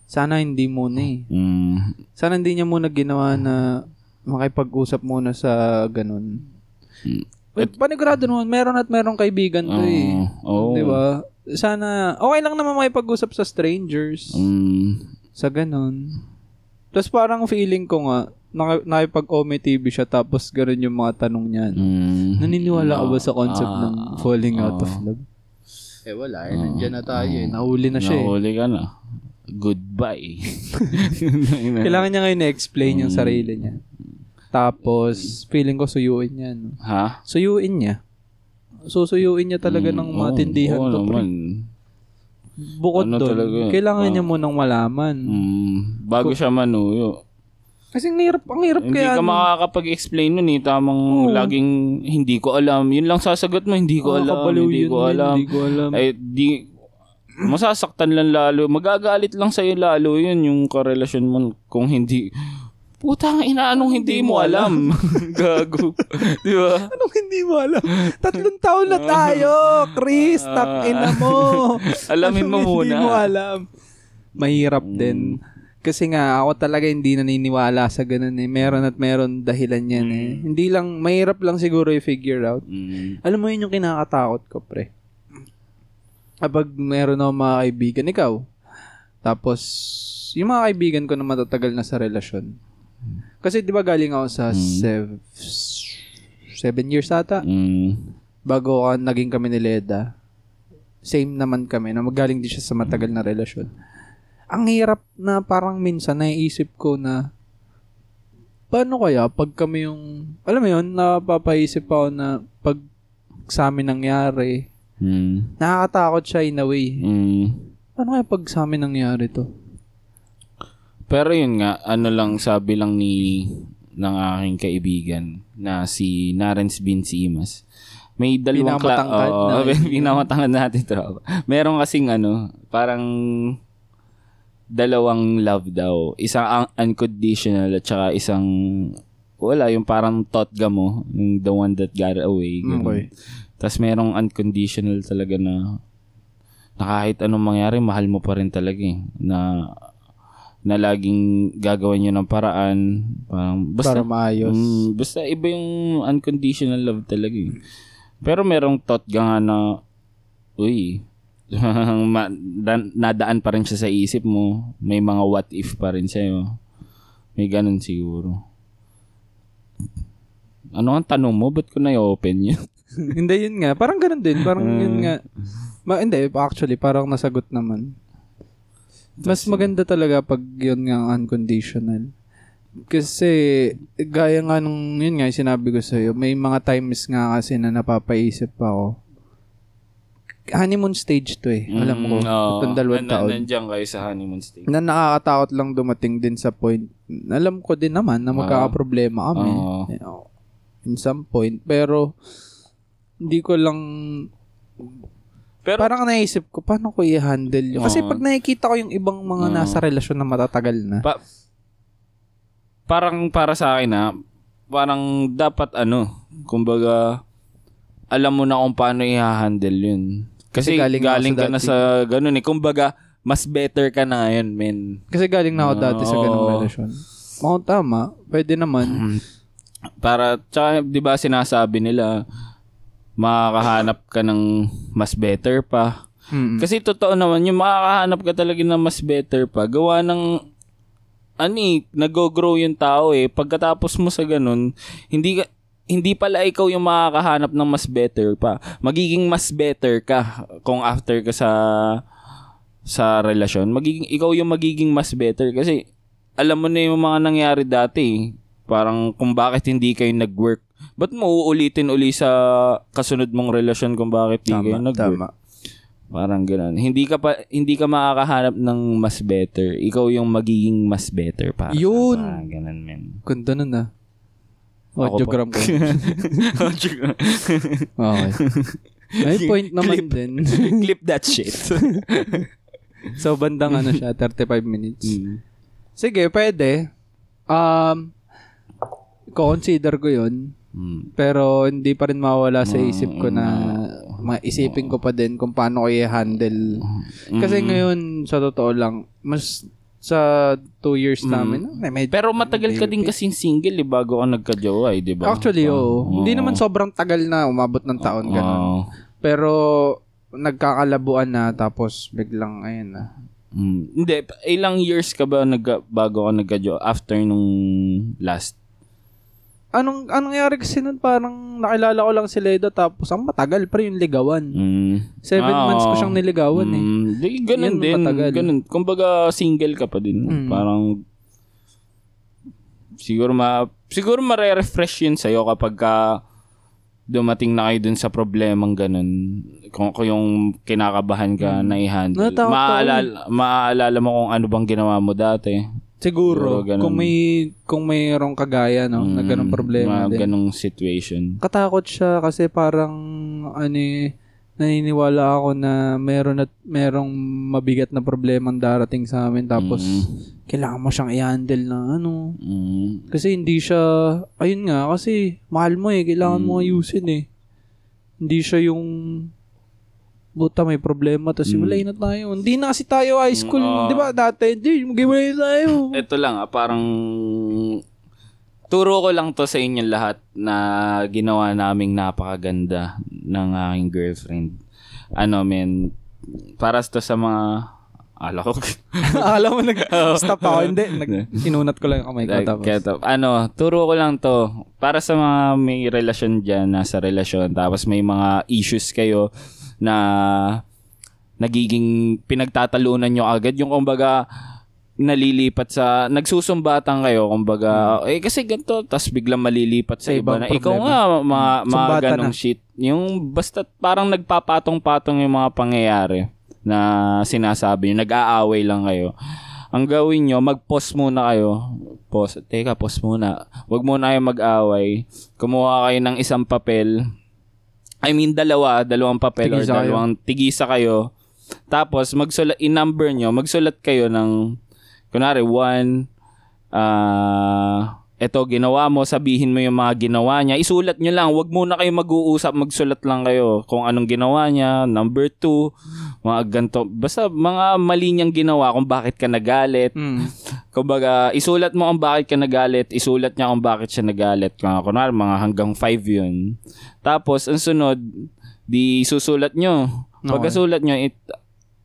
sana hindi muna eh. Mm, Sana hindi niya muna ginawa na makipag-usap muna sa ganon. Mm. But panigurado naman, meron at meron kaibigan to eh. Oo. Di ba? Sana, okay lang naman makipag-usap sa strangers. Mm, Sa ganon. Tapos parang feeling ko nga, naki- nakipag-Ome TV siya tapos gano'n yung mga tanong niya. mm, Naniniwala ka ba sa concept Ah, ng falling out of ah. love? Eh wala, eh, nandyan na tayo eh. Nahuli na siya eh. Nahuli ka na. Goodbye. Kailangan niya ngayon na-explain yung Mm. sarili niya. Tapos, feeling ko suyuin niya. No? ha? Suyuin niya. Susuyuin niya talaga ng Mm, matindihan oo, to. oo pre. Bukod Ano doon, kailangan ah. niya munang malaman. Mm, bago siya manuyo. Kasi ang hirap, ang hirap Hindi kaya. ka ano. makakapag-explain nun eh. Tamang Oo. laging hindi ko alam. Yun lang sasagot mo, hindi ko alam. Nakakabaliw Hindi yun, ko man, alam. Hindi ko alam. Ay, di, masasaktan lang lalo. Magagalit lang sa'yo lalo yun yung karelasyon mo kung hindi, putang ina, anong hindi, mo alam? Gago. Di ba? Anong hindi mo alam? Tatlong taon na tayo, Chris. Takina mo. Alamin mo Anong muna. Hindi mo alam. Mahirap din. Kasi nga, ako talaga hindi naniniwala sa ganun eh. Meron at meron dahilan yan eh. Hindi lang, mahirap lang siguro i-figure out. Mm. Alam mo yun yung kinakatakot ko, pre. Kapag meron ako mga kaibigan, ikaw. Tapos, yung mga kaibigan ko na matatagal na sa relasyon. Kasi di ba galing ako sa sev- seven years ata? Mm. Bago ka naging kami ni Leda. Same naman kami, na magaling din siya sa matagal na relasyon. Ang hirap na parang minsan naiisip ko na paano kaya pag kami yung, alam mo yun, napapaisip ako na pag sa amin nangyari, Mm. nakakatakot siya in a way. Mm. Paano kaya pag sa amin nangyari to? Pero yun nga, ano lang sabi lang ni ng aking kaibigan na si Narens Bin Simas. May dalawang kla- na- pinamatangkad natin to. Meron kasing ano, parang dalawang love daw. Isang un- unconditional at saka isang wala, yung parang totga mo, yung the one that got away. ganun. Okay. Tapos merong unconditional talaga na na kahit anong mangyari, mahal mo pa rin talaga eh. Na, na laging gagawin nyo ng paraan. Parang, basta, Para maayos. Mm, basta iba yung unconditional love talaga eh. Pero merong thought ka nga na, uy, nadaan pa rin siya sa isip mo. May mga what if pa rin sa'yo. May ganun siguro. Ano ang tanong mo? Ba't ko na-open yun? hindi, yun nga. Parang ganun din. Parang Mm. yun nga. Ma, hindi, actually, parang nasagot naman. Mas maganda talaga pag yun nga unconditional. Kasi, gaya nga nung, yun nga, sinabi ko sa'yo, may mga times nga kasi na napapaisip ako. Honeymoon stage to eh. Alam ko. Mm, oo. itong dalawang Na- taon. Nandiyan kayo sa honeymoon stage. Na nakakatakot lang dumating din sa point. Alam ko din naman na magkakaproblema kami. Oo. You know, in some point. Pero, hindi ko lang Pero, parang naisip ko, paano ko i-handle yun? Kasi pag nakikita ko yung ibang mga nasa relasyon na matatagal na, pa, parang para sa akin na, parang dapat ano, kumbaga, alam mo na kung paano i-handle yun. Kasi, Kasi galing, galing ka na sa ganun eh. Kumbaga, mas better ka na ngayon, men. kasi galing na ako dati sa ganung relasyon. Oo, tama. Pwede naman. Para, tsaka, di ba sinasabi nila, makakahanap ka ng mas better pa. Mm. Kasi totoo naman, yung makakahanap ka talaga ng mas better pa, gawa ng, ano eh, nag-grow yung tao eh. Pagkatapos mo sa ganun, hindi ka, hindi pala ikaw yung makakahanap ng mas better pa. Magiging mas better ka kung after ka sa sa relasyon. Magiging, ikaw yung magiging mas better kasi alam mo na yung mga nangyari dati eh. Parang kung bakit hindi kayo nag-work. Ba't mo uulitin uli sa kasunod mong relasyon kung bakit hindi kayo nag-work? tama. Parang gano'n. Hindi ka pa hindi ka makakahanap ng mas better. Ikaw yung magiging mas better para. Yun. Parang ganun, men. Ganda nun ah. Audiogram ko. Okay. May point naman din. Clip that shit. so, bandang ano siya, 35 minutes. Mm. Sige, pwede. Um, consider ko yun. Mm. Pero hindi pa rin mawala sa isip ko na maisipin ko pa din kung paano ko i-handle. Kasi ngayon, sa totoo lang, mas sa two years namin, na medyo, Pero matagal ka din kasing single eh, bago ka nagka-jowa eh, di ba? actually, oo. Oo. Hindi naman sobrang tagal na, umabot ng taon ganun. Oo. Pero, nagkakalabuan na, tapos biglang, ayun na. Mm. Hindi, ilang years ka ba nag bago ka nagka-jowa after nung last? Anong, anong nangyari kasi nun, parang nakilala ko lang si Leda, tapos ang matagal pa yung ligawan. Mm. Seven Ah, months ko siyang niligawan eh. Mm, di, ganun Yan, din. matagal. Ganun. Kumbaga, single ka pa din. Mm. Parang, siguro ma, siguro mare-refresh yun sa'yo kapag ka dumating na kayo dun sa problemang ganun. Kung, kung yung kinakabahan ka na i-handle. Maaalala, maaalala mo kung ano bang ginawa mo dati. Siguro, Siguro ganun. kung may kung mayroong kagaya no, na Mm, ganong problema mga din. ganong situation. Katakot siya kasi parang ano eh, naniniwala ako na meron at merong mabigat na problema ang darating sa amin tapos Mm. kailangan mo siyang i-handle na ano. Mm. Kasi hindi siya, ayun nga, kasi mahal mo eh, kailangan mo Mm. ayusin eh. Hindi siya yung, buta may problema, tapos Mm. hiwalay na tayo. Hindi na kasi tayo high school, Mm, oo. di ba? Dati, hindi, maghiwalay na tayo. Ito lang, ah, parang turo ko lang to sa inyong lahat na ginawa naming napakaganda ng aking girlfriend. Ano, men, para to sa mga ala ko. Akala mo nag-stop ako. Hindi, nag, sinunat ko lang yung kamay ko. Like, Tapos, kaya to- ano, turo ko lang to. Para sa mga may relasyon dyan, nasa relasyon, tapos may mga issues kayo na nagiging pinagtatalunan nyo agad. Yung kumbaga, nalilipat sa, nagsusumbatan kayo, kumbaga, eh kasi ganito, tapos biglang malilipat sa Sa iba na, ikaw problema. nga, mga, mga ganong na. shit. Yung basta parang nagpapatong-patong yung mga pangyayari na sinasabi nyo, nag-aaway lang kayo. Ang gawin nyo, mag-pause muna kayo. Pause. Teka, pause muna. Huwag muna kayo mag-away. Kumuha kayo ng isang papel. I mean, dalawa. Dalawang papel Tigisa or kayo. dalawang tigisa kayo. Tapos, magsulat, in-number nyo, magsulat kayo ng, kunwari, one, ah, eto, ginawa mo, sabihin mo yung mga ginawa niya. Isulat nyo lang. Huwag muna kayo mag-uusap, magsulat lang kayo kung anong ginawa niya. Number two, mga ganito. Basta mga mali niyang ginawa kung bakit ka nagalit. mm, Kumbaga, isulat mo kung bakit ka nagalit, isulat niya kung bakit siya nagalit. Kung kunwari, mga hanggang 5 yun. Tapos, ang sunod, di susulat nyo. Pagkasulat nyo, it,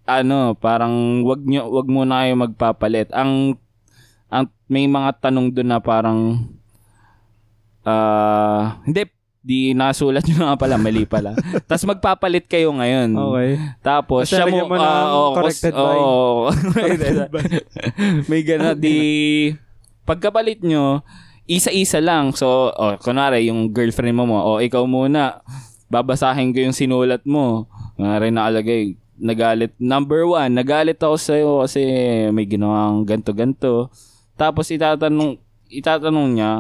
ano, parang wag nyo, wag muna kayo magpapalit. Ang, ang may mga tanong doon na parang, ah, hindi, di nasulat nyo nga pala, mali pala. Tapos magpapalit kayo ngayon. okay. Tapos, Basta siya mo, mo ah, oo, corrected by. oo. May gana, di, pagkapalit nyo, isa-isa lang. So, oh, kunwari, yung girlfriend mo mo, oh, ikaw muna, babasahin ko yung sinulat mo. Kunwari, nakalagay, nagalit, number one, nagalit ako sa'yo kasi may ginawang ganto-ganto. Tapos, itatanong, itatanong niya,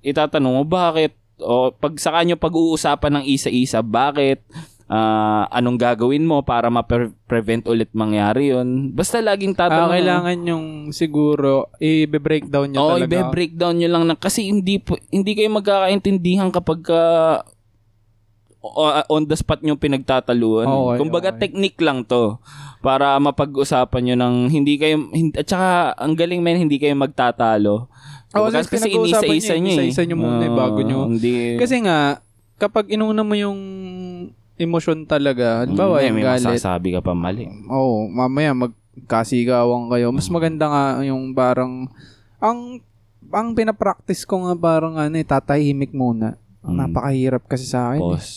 itatanong mo, bakit? O, pag sa kanyo pag-uusapan ng isa-isa, bakit? Ah, anong gagawin mo para ma-prevent ulit mangyari yun? Basta laging Ah, tatanong. kailangan yung siguro, i-breakdown nyo Oo, talaga. ibe-breakdown nyo lang na kasi hindi po, hindi kayo magkakaintindihan kapag ka o- on the spot nyo pinagtataluan. Okay, Kumbaga okay. technique lang to para mapag-usapan nyo ng hindi kayo hindi, at saka ang galing men hindi kayo magtatalo. Oo, Kumbaga, kasi inisa-isa nyo, eh. inisa-isa nyo muna eh, bago nyo. Hindi, Kasi nga, kapag inuna mo yung emosyon talaga, halimbawa Hindi, yung may galit, masasabi ka pa mali. Oo, mamaya magkasigawan kayo. Mas maganda nga yung parang ang ang pinapractice ko nga parang ano eh, tatahimik muna. Mm. Napakahirap kasi sa akin. eh. Pause.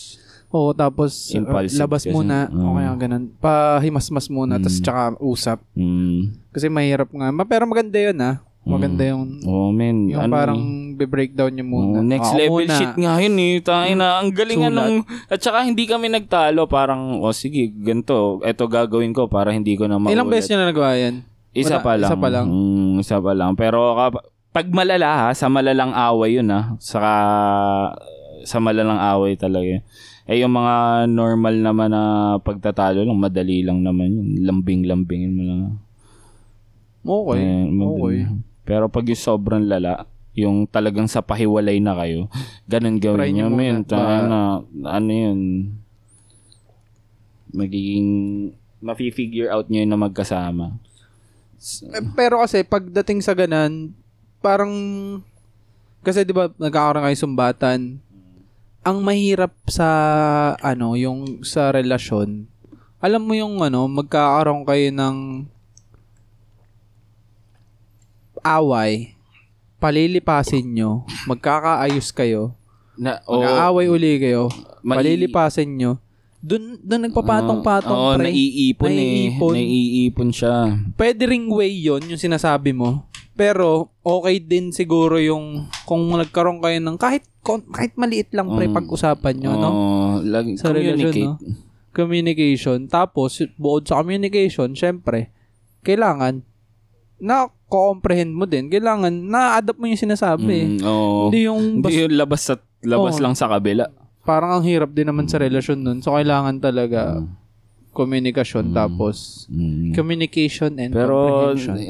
Oo, tapos uh, Impulsive labas kasi. muna. Mm. O kaya ganun. Pahimasmas muna, tapos Mm. tsaka usap. Mm. Kasi mahirap nga. Ma- Pero maganda yun ah. Maganda yung, Oh, man. yung ano, parang be-breakdown nyo muna. Oh, next Ako level muna. shit nga yun eh. Tayo na, ang galing Sulat. nung, at saka hindi kami nagtalo. Parang, oh sige, ganito. Ito gagawin ko para hindi ko na maulit. Ilang beses nyo na nagawa yan? Isa Wala, pa lang. isa pa lang. Mm, isa pa lang. Pero kap- pag malala ha, sa malalang away yun ha. Saka sa malalang away talaga. Eh yung mga normal naman na pagtatalo lang, madali lang naman yun. Lambing-lambingin mo lang. Okay. Eh, madali. okay. Pero pag yung sobrang lala, yung talagang sa pahiwalay na kayo, ganun Try gawin nyo nyo. Men, Ba- na, ano yun, magiging, mafi-figure out nyo yun na magkasama. Eh, Pero kasi pagdating sa ganan, parang kasi 'di ba nagkakaroon kayo sumbatan. Ang mahirap sa ano, yung sa relasyon. Alam mo yung ano, magkakaroon kayo ng away, palilipasin nyo, magkakaayos kayo, Na, o, mag-aaway uli kayo, mai- palilipasin nyo. Doon doon nagpapatong-patong Oo, pre. naiipon, Naiipon. eh. Naiipon siya. pwede ring way yon yung sinasabi mo. Pero, okay din siguro yung kung nagkaroon kayo ng kahit kahit maliit lang pre Mm. pag-usapan nyo, no? Oo, lagi, Sa relasyon, communicate. no? Communication. Tapos, bukod sa communication, syempre, kailangan na comprehend mo din, kailangan na-adapt mo yung sinasabi. Mm, oo. Hindi yung bas- Hindi yung labas sa labas Oo. lang sa kabila. parang ang hirap din naman sa relasyon nun. So, kailangan talaga komunikasyon tapos Mm. communication and Pero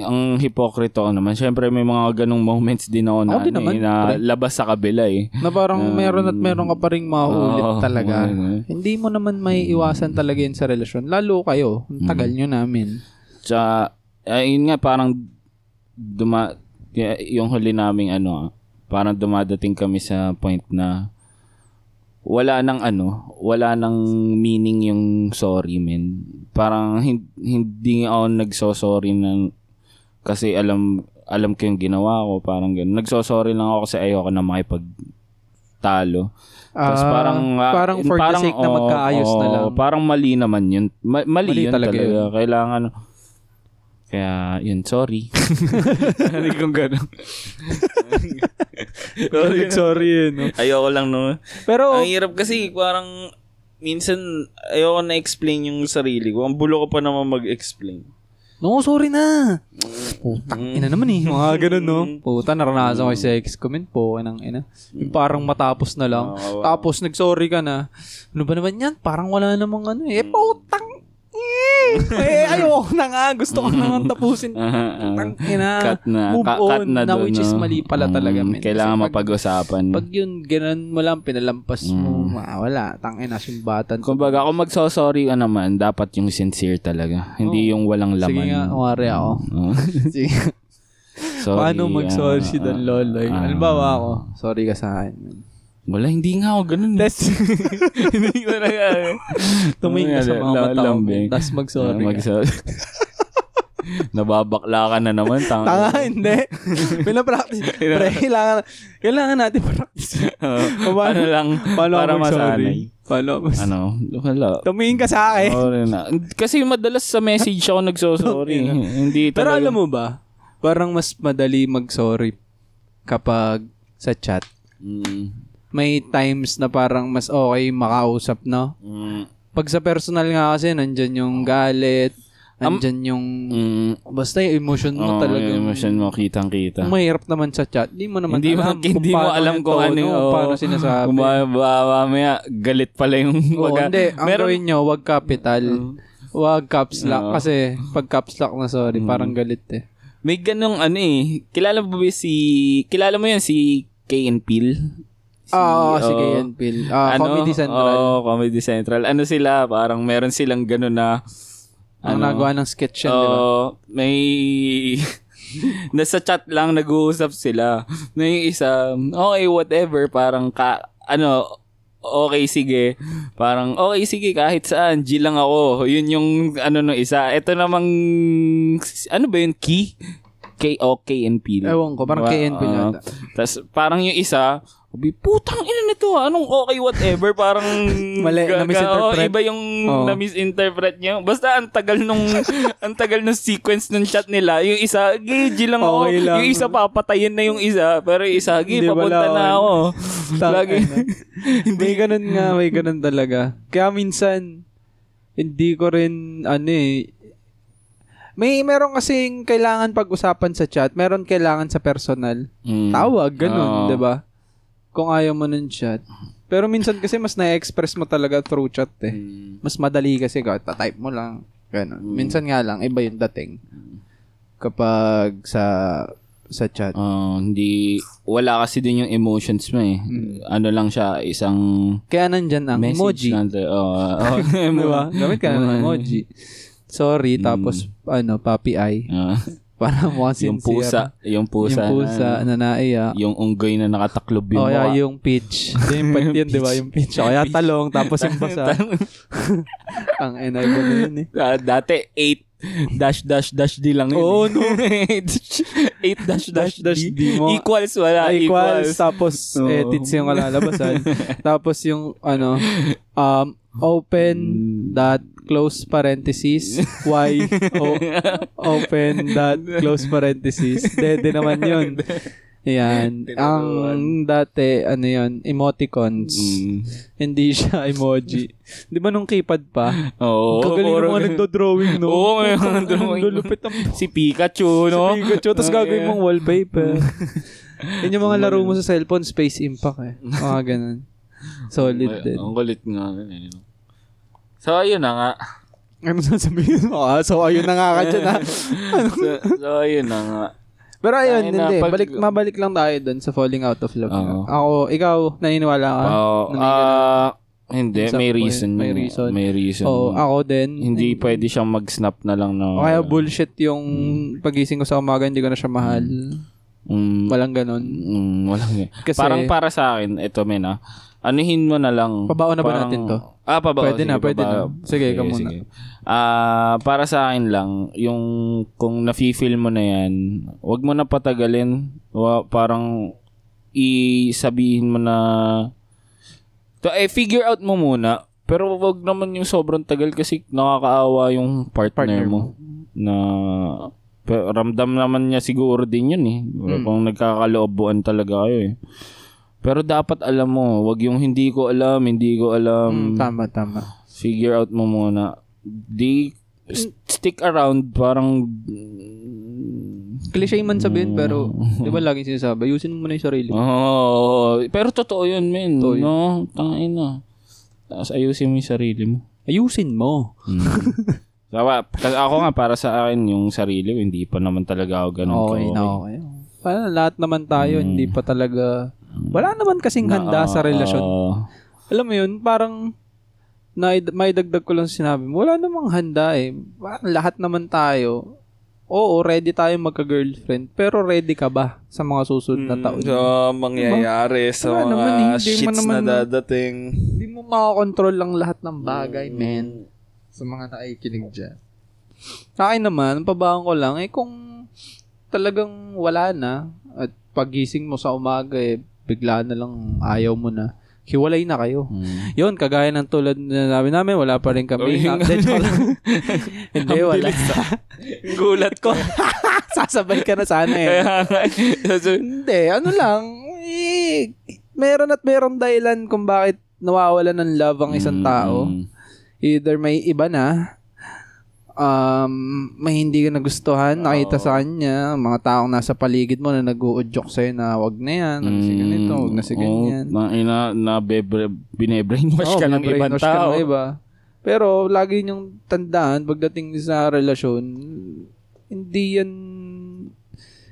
ang hipokrito ko naman, syempre may mga ganong moments din ako na, Ako din ano naman, eh, na pre. labas sa kabila eh. Na parang meron at meron ka pa rin mauulit Oo, talaga. oo. Hindi mo naman may iwasan talaga yun sa relasyon. Lalo kayo, ang tagal nyo namin. Tsaka, ayun nga, parang duma, yung huli naming ano, ah, parang dumadating kami sa point na wala nang ano, wala nang meaning yung sorry, men. Parang hin- hindi ako nagso-sorry na kasi alam alam ko yung ginawa ko, parang ganun. Nagso-sorry lang ako kasi ayoko na makipagtalo. Tapos Ah, parang ah, parang for the sake na oo, magkaayos na oo, lang. Parang mali naman yun. Ma- mali, Mali yun talaga talaga. yun. Kailangan kaya yun, sorry. Hindi kong gano'n. Sorry. Sorry yun. no? Ayoko lang no. Pero, Ang hirap kasi parang minsan ayoko na explain yung sarili ko. Ang bulo ko pa naman mag-explain. no, sorry na. Putang ina naman eh. Mga ganun, no? Puta, naranasan ko sa ex comment po. Inang ina. Yung parang matapos na lang. Oo. Tapos nag-sorry ka na. Ano ba naman yan? Parang wala namang ano eh. Eh, putang. Eh, eh ayoko na nga. Gusto ko na nga tapusin. Putang ina. cut na. Move Ka- on. cut na, na doon, which is no? mali pala Mm, talaga, men. Kailangan Kasi pag- mapag-usapan. Pag yun, ganun mo lang, pinalampas mo, Mm. ma- wala, tangin na sumbatan. Kumbaga, kung magso-sorry ka naman, dapat yung sincere talaga. Hindi yung walang laman. Sige nga, kumari ako. Oo. Sige. Sorry, Paano mag-sorry ah, si Don ah, Loloy? ah. Halimbawa ako, sorry ka sa akin. man. Wala, hindi nga ako ganun. That's, hindi ko na tumingin ka sa mga mata ko, tapos mag-sorry ka. Mag-sorry. Nababakla ka na naman. Tanga. Tanga, hindi. Pinapractice. Pre, kailangan, kailangan natin practice. Paano lang, Paano para masanay. Paano mag- Ano, wala. Tumingin ka sa akin. Sorry na. Kasi madalas sa message ako nagsosorry. hindi Pero talaga. alam mo ba, parang mas madali mag-sorry kapag sa chat. Mm, May times na parang mas okay makausap, no? mm, Pag sa personal nga kasi, nandyan yung galit, nandyan yung... mm, Basta yung emotion mo Oo, talaga. yung emotion mo, kitang-kita. Ang mahirap naman sa chat, di mo naman Hindi mo, alam hindi mo alam kung ano yung, paano sinasabi. Kung ba- ba- mamaya, galit pala yung, Oo, waga- hindi. Ang Meron- gawin nyo, wag capital. Wag caps lock. Oo. Kasi pag caps lock na sorry, parang galit eh. May ganong ano eh. Kilala mo ba si... Kilala mo yan si Kay and Peele? Ah, oh, oo. sige yan, Phil. Ah, Comedy Central. Oo, Comedy Central. Ano sila? Parang meron silang gano'n na... ang ano, nagawa ng sketch yan, di ba? May... nasa chat lang nag-uusap sila. Na yung isa, okay, whatever. Parang ka... Ano, okay, sige. Parang, okay, sige, kahit saan. G lang ako. Yun yung, ano no isa. Ito namang, ano ba yun? Key? K-O-K and P. Ewan ko, parang KNP yata. Tapos, parang yung isa, sabi, putang ina nito, ah. anong okay, whatever. Parang, Mali, ga- na-misinterpret. oo, iba yung Oo. na-misinterpret niya. Basta, ang tagal nung, ang tagal nung sequence ng chat nila. Yung isa, G lang ako. Okay lang. Yung isa, papatayin na yung isa. Pero yung isa, G, Hindi, papunta na ako. Lagi. ano. may ganun nga, may ganun talaga. Kaya minsan, hindi ko rin, ano eh, may meron kasing kailangan pag-usapan sa chat, meron kailangan sa personal. Mm. Tawag, ganun, Oo. 'di ba? Kung ayaw mo ng chat. Pero minsan kasi mas na-express mo talaga through chat eh. Mm. Mas madali kasi ka, type mo lang. Ganun. Minsan nga lang, iba yung dating. Kapag sa sa chat. Ah, hindi, wala kasi din yung emotions mo eh. Ano lang siya, isang Kaya nandyan ang emoji. lang. Oh, oh, Di ba? Gamit ka ng emoji. Sorry, tapos ano, puppy eye. Ah, Para mukhang yung pusa, yung pusa, Yung pusa na, na naiya. yung unggoy na nakataklob yung O kaya mukha. yung peach. yung pat yun, di ba? Yung peach. O kaya talong, tapos yung basa. Ang enay ko na yun eh. Ah, dati 8 dash dash dash D lang yun. Oo, eh. no. 8 dash dash, dash D. Mo. Equals wala. equals, Equals. tapos Oo. edits yung kalalabasan. tapos yung ano, um, open dot close parenthesis y o, open dot close parenthesis dede naman yun Yan. Ang dati, ano yun, emoticons. Mm. Hindi siya emoji. Di ba nung keypad pa? Oo. Kagaling parang- ng mga nagdo-drawing, no? Oo, may mga Ang drawing. lulupit ng Si Pikachu, no? Si Pikachu, tapos gagawin mong wallpaper. Yun yung mga laro mo sa cellphone, Space Impact eh. Mga ganun. Solid Ay, din. Ang kulit nga. eh. So, ayun na nga. Ano sasabihin mo? Ah, so, ayun na nga ka dyan, ha? so, so, ayun na nga. Pero ayun, na, hindi. pag- Balik, mabalik lang tayo dun sa falling out of love. Oo. Ako, ikaw, naniniwala ka? Oo. Ka? Ah, hindi, may reason. may reason. May reason. Oo, ako din. Hindi pwede siyang mag-snap na lang na. Kaya bullshit yung pagising ko sa umaga, hindi ko na siya mahal. Mm, Walang ganun. mm, walang Kasi- Parang para sa akin, ito men ah. Anuhin mo na lang. Pabaon na ba Parang- natin to? Ah, pabaon. Pwede na, Sige, pwede pabaon. na. Sige, ikaw muna. Ah, para sa akin lang, yung kung nafi-feel mo na yan, wag mo na patagalin. Wa, parang isabihin mo na to, eh, figure out mo muna. Pero wag naman yung sobrang tagal kasi nakakaawa yung partner, Partner mo. Na pero ramdam naman niya siguro din yun eh. Kung nagkakaloobuan talaga kayo eh. Pero dapat alam mo, wag yung hindi ko alam, hindi ko alam Mm, tama, tama. figure out mo muna. Di stick around parang Cliche man sabihin, Mm. pero di ba laging sinasabi, ayusin mo muna yung sarili. mo. oh, pero totoo 'yun, men. Totoo yun. No, tangin na. Tapos ayusin mo 'yung sarili mo. Ayusin mo. Sawa, kasi ako nga para sa akin yung sarili ko, hindi pa naman talaga ako ganun Okay na okay. Parang lahat naman tayo, Mm. hindi pa talaga... Wala naman kasing handa sa relasyon. Alam mo yun, parang na may dagdag ko lang sinabi mo, wala namang handa eh. Parang lahat naman tayo, oo, ready tayo magka-girlfriend, pero ready ka ba sa mga susunod na taon? So, mangyayari sa Wala mga naman, hindi mo shits naman- na dadating. Hindi mo makakontrol lang lahat ng bagay, men. Sa mga nakikinig dyan. Sa akin naman, ang pabahan ko lang, eh kung talagang wala na, at pagising mo sa umaga, eh, bigla na lang ayaw mo na, hiwalay na kayo. Mm. Yun, kagaya ng tulad na namin namin, wala pa rin kami. Ah, Hindi, wala. Gulat ko. Sasabay ka na sana eh. Hindi, ano lang, eh, meron at meron dahilan kung bakit nawawala ng love ang isang tao. Mm. Either may iba na, um, may hindi ka nagustuhan, nakita sa kanya, mga taong nasa paligid mo na nag-uudyok sa'yo na wag na yan, wag na si ganito, wag na si ganyan. Oh, na, ina, na bebre, bine-brainwash Oo, ka ng ibang binabrainwash ka tao. ng iba. Pero lagi niyong tandaan pagdating sa relasyon, hindi yan...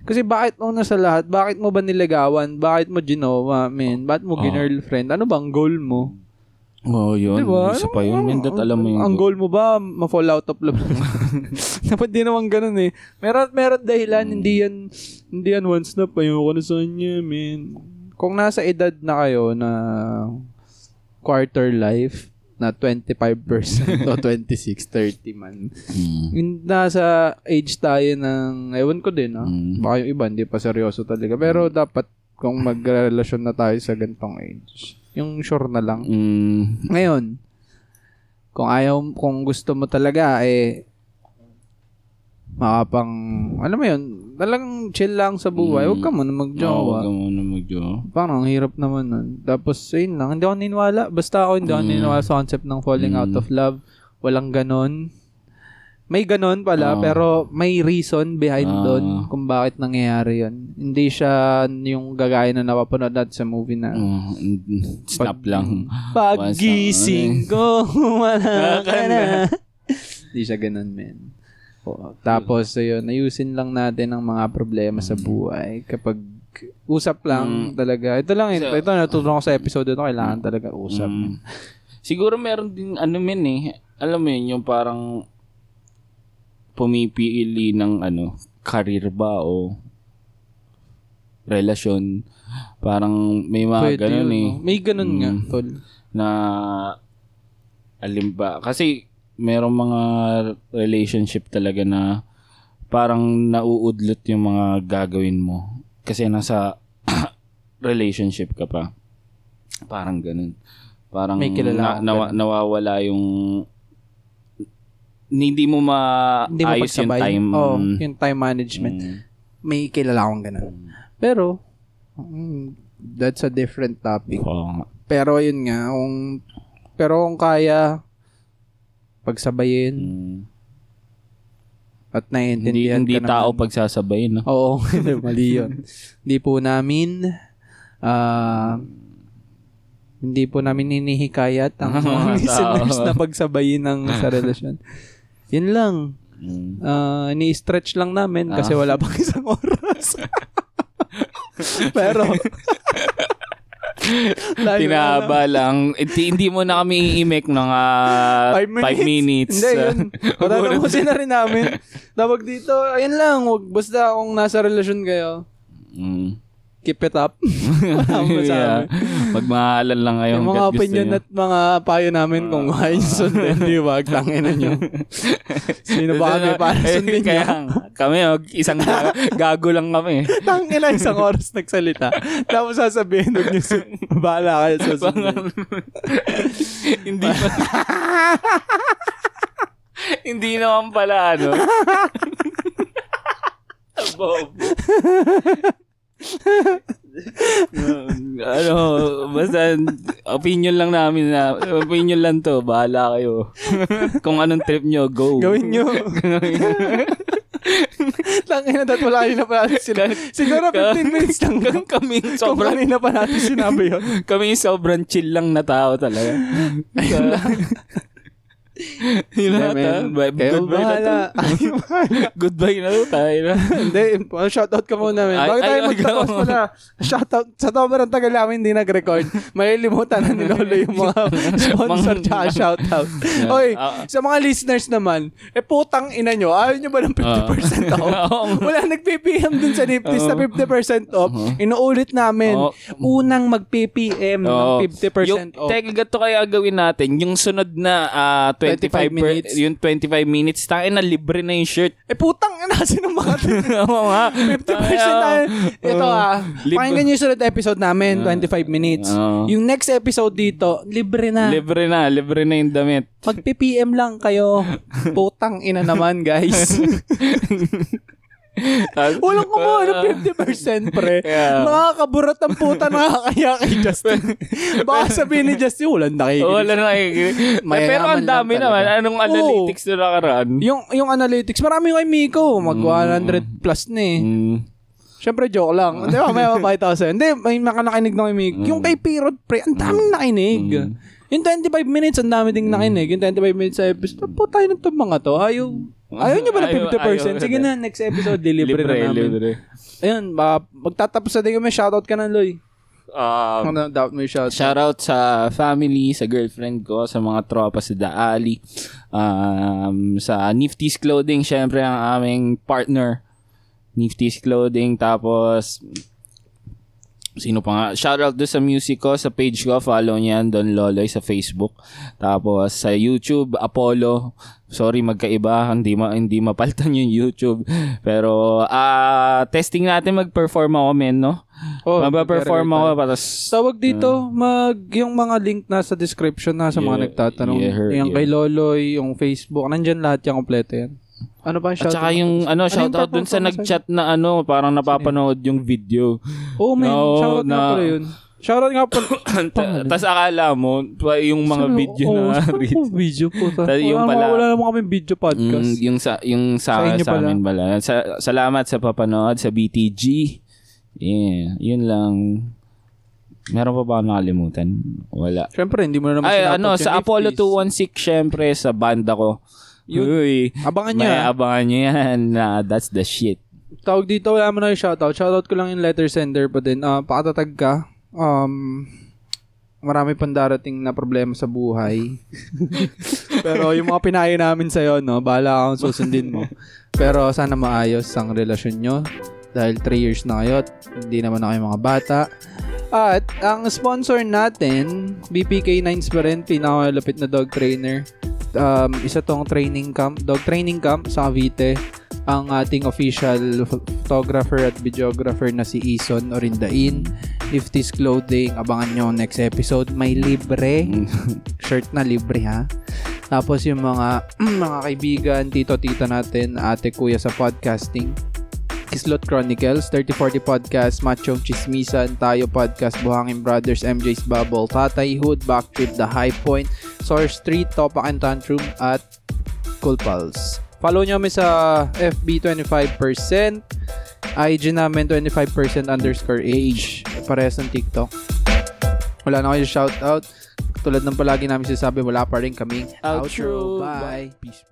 Kasi bakit una sa lahat, bakit mo ba niligawan? Bakit mo ginawa, man? Bakit mo Ah. girlfriend? Ano bang goal mo? Oo, oh, yun. Diba? Isa pa yun. Ano- Mindat, alam mo yun. Ang goal mo ba, ma-fall out of love? Dapat di naman ganun eh. Meron, meron dahilan, hindi yan, hindi yan one snap. Ayoko na sa kanya, man. Kung nasa edad na kayo na quarter life, na 25% o 26, 30 man. Mm. Yung Nasa age tayo ng, ewan ko din, ah. Mm. Baka yung iba, hindi pa seryoso talaga. Pero dapat, kung magrelasyon na tayo sa gantong age, yung sure na lang. Mm. Ngayon, kung ayaw, kung gusto mo talaga, eh, makapang, alam mo yun, talagang chill lang sa buhay. Mm. Huwag ka muna Oo, magjowa. wag ka muna magjowa. Parang ang hirap naman nun. Tapos, ayun lang. Hindi ako niniwala. Basta ako hindi ako Mm. niniwala sa concept ng falling out Mm. of love. Walang ganon. May ganon pala, Oo. pero may reason behind Ah. doon kung bakit nangyayari yun. Hindi siya yung gagaya na napapanood natin sa movie na Mm, Snap Pag- lang. Pagising ko, wala ka na. Hindi siya ganun, men. Oo. Tapos, ayun, ayusin lang natin ang mga problema sa buhay. Kapag usap lang talaga. Ito lang, ito, ito natutulong ko sa episode ito. Kailangan talaga usap. Mm. Siguro meron din ano men eh. Alam mo yun, yung parang pumipili ng ano, career ba o relasyon. Parang may mga Pwede ganun yun, eh. no? May ganun nga, Mm. tol. na alimba kasi merong mga relationship talaga na parang nauudlot yung mga gagawin mo kasi nasa relationship ka pa parang ganun parang May kilala nawa- ganun. nawawala yung hindi mo Hindi mo maayos yung time Mm. yung time management. Mm. May kilala akong ganun. Pero, mm, that's a different topic. Nga. Pero yun nga, kung, pero kung kaya, pagsabayin Mm. at Hindi, naiintindihan hindi ka tao naman. pagsasabayin, no? Oo, hindi, mali yun. hindi po namin, ah, hindi po namin hinihikayat ang mga listeners na pagsabayin ng sa relasyon. Yun lang. Mm. Ah, ni-stretch lang namin kasi Ah. wala pang isang oras. Pero. Tinaba lang. Hindi, hindi mo na kami i-make ng 5 Five minutes. minutes. Hindi, yun. Patatapusin na rin namin. Tawag dito, ayun lang, wag, basta kung nasa relasyon kayo, Mm. Keep it up. Yeah. Magmahalan lang kayo. Yung mga opinion nyo. at mga payo namin kung kaya nyo sundin, di ba? Tangin na nyo. Sino ba kami para Eh, sundin Kaya nyo? kami, mag- isang ga- gago lang kami. Tangin na isang oras nagsalita. Tapos sasabihin, huwag nyo sun- bahala kayo sa sundin. hindi pa. hindi naman pala, ano. Bob. ano, basta opinion lang namin na opinion lang to, bahala kayo. Kung anong trip nyo, go. Gawin nyo. Tangin na, dahil wala kanina pa natin sinabi. Siguro 15 minutes lang. Kung kami Kung sobrang kanina pa natin sinabi yun. kami sobrang chill lang na tao talaga. Ayun lang. Yun na Yeah, ta. man. Bye- Kayo Goodbye na bahala. to. Goodbye na tayo na. Hindi, uh, shoutout ka muna. Man. Ay- Bakit tayo ay- magtapos ay- pala? Shoutout. Sa sobrang tagal namin hindi nag-record. Malilimutan na ni Lolo yung mga sponsor tsaka shoutout. Yeah. Oy, Ah. sa mga listeners naman, eh putang ina nyo, ayaw nyo ba ng 50% off? Ah. Oo. Wala nag-PPM dun sa Niftis na 50% off. Inuulit namin. Oo. Unang mag-PPM ng Oo. 50% yung, off. Teka, gato kaya gawin natin. Yung sunod na ah, 25, 25 per- minutes. yung 25 minutes, tayo na libre na yung shirt. Eh putang ina, sino mga Oo nga. 50% Tayo. Ito ah. Lib- Pakinggan nyo yung sunod episode namin, 25 minutes. Oo. Yung next episode dito, libre na. Libre na. Libre na yung damit. Mag-PPM lang kayo. Putang ina naman, guys. Walang kumuha ng 50%, pre. Yeah. Nakakaburat ang puta nakakaya kay Justin. Baka sabihin ni Justin, walang nakikinig. Wala na Mayaman Pero ang dami naman. Anong Oo. analytics na nakaraan? Yung, yung analytics, marami kay Miko. Mag 100 plus na eh. Mm. Siyempre, joke lang. Hindi ba, may mapakita ko sa'yo. Hindi, may nakanakinig na kay Miko. Yung kay Pirot, pre, ang daming nakinig. Yung 25 minutes, ang dami ding nakinig. Yung 25 minutes sa episode, po tayo ng mga to. Ayaw, ayaw nyo ba ng Ayaw- 50%? ayaw Sige na. next episode, deliver Libre, na namin. libre. Ayun, ba, magtatapos na din kami. Shoutout ka na, Loy. Um, Ano, doubt mo yung shoutout. Shoutout sa family, sa girlfriend ko, sa mga tropa sa Daali, um, sa Nifty's Clothing, syempre ang aming partner. Nifty's Clothing, tapos sino pa nga? Shoutout doon sa music ko, sa page ko, follow niyan, Don Loloy sa Facebook. Tapos sa YouTube, Apollo. Sorry, magkaiba, hindi ma hindi mapaltan yung YouTube. Pero ah testing natin mag-perform ako, men, no? Oh, Magpa-perform ako, tapos Tawag dito, mag, yung mga link nasa description na sa mga Yeah, nagtatanong. yeah, her- yung kay yeah. Loloy, yung Facebook, nandyan lahat yung kompleto yan. Ano ba yung At shoutout? saka yung ano, shoutout dun sa nag-chat na ano, parang napapanood yung video. Oo, oh, man. No, shoutout nga na- pala yun. Shoutout nga pala. Tapos akala mo, yung mga Sino? video Oo, na saan po video po. Ta? Tas yung wala, pala- wala naman kami video podcast. Mm, yung sa yung sa, Sa sa amin pala. Sa, salamat sa papanood sa BTG. Yeah, yun lang. Meron pa ba nakalimutan? Wala. Siyempre, hindi mo na naman Ay, ano, sa Apollo Nifties. 216, syempre, sa banda ko. Yun. Uy, Abangan nyo. ah. abangan nyo yan. Na, that's the shit. Tawag dito, wala mo na yung shoutout. Shoutout ko lang yung letter sender pa din. Ah, pakatatag ka. Um, marami pang darating na problema sa buhay. Pero yung mga pinayo namin sa'yo, no, bahala akong susundin mo. Pero sana maayos ang relasyon nyo. Dahil 3 years na kayo at hindi naman na kayo mga bata. At ang sponsor natin, BPK Nines pa rin, pinakamalapit na dog trainer. Um, isa tong training camp, dog training camp sa Cavite. Ang ating official photographer at videographer na si Ison Orindain. Nifty's Clothing, abangan nyo next episode. May libre. Shirt na libre ha. Tapos yung mga mga kaibigan, tito-tita natin, ate, kuya sa podcasting. Kislot Chronicles, 3040 Podcast, Machong Chismisan, Tayo Podcast, Buhangin Brothers, MJ's Bubble, Tatay Hood, Backtrip, The High Point, Source Street, Topak and Tantrum, at Cool Pulse. Follow nyo kami sa FB 25%, IG namin 25% underscore age, parehas ng TikTok. Wala na kayo shoutout. Tulad ng palagi namin sinasabi, wala pa rin kaming Outro. outro. Bye. Peace.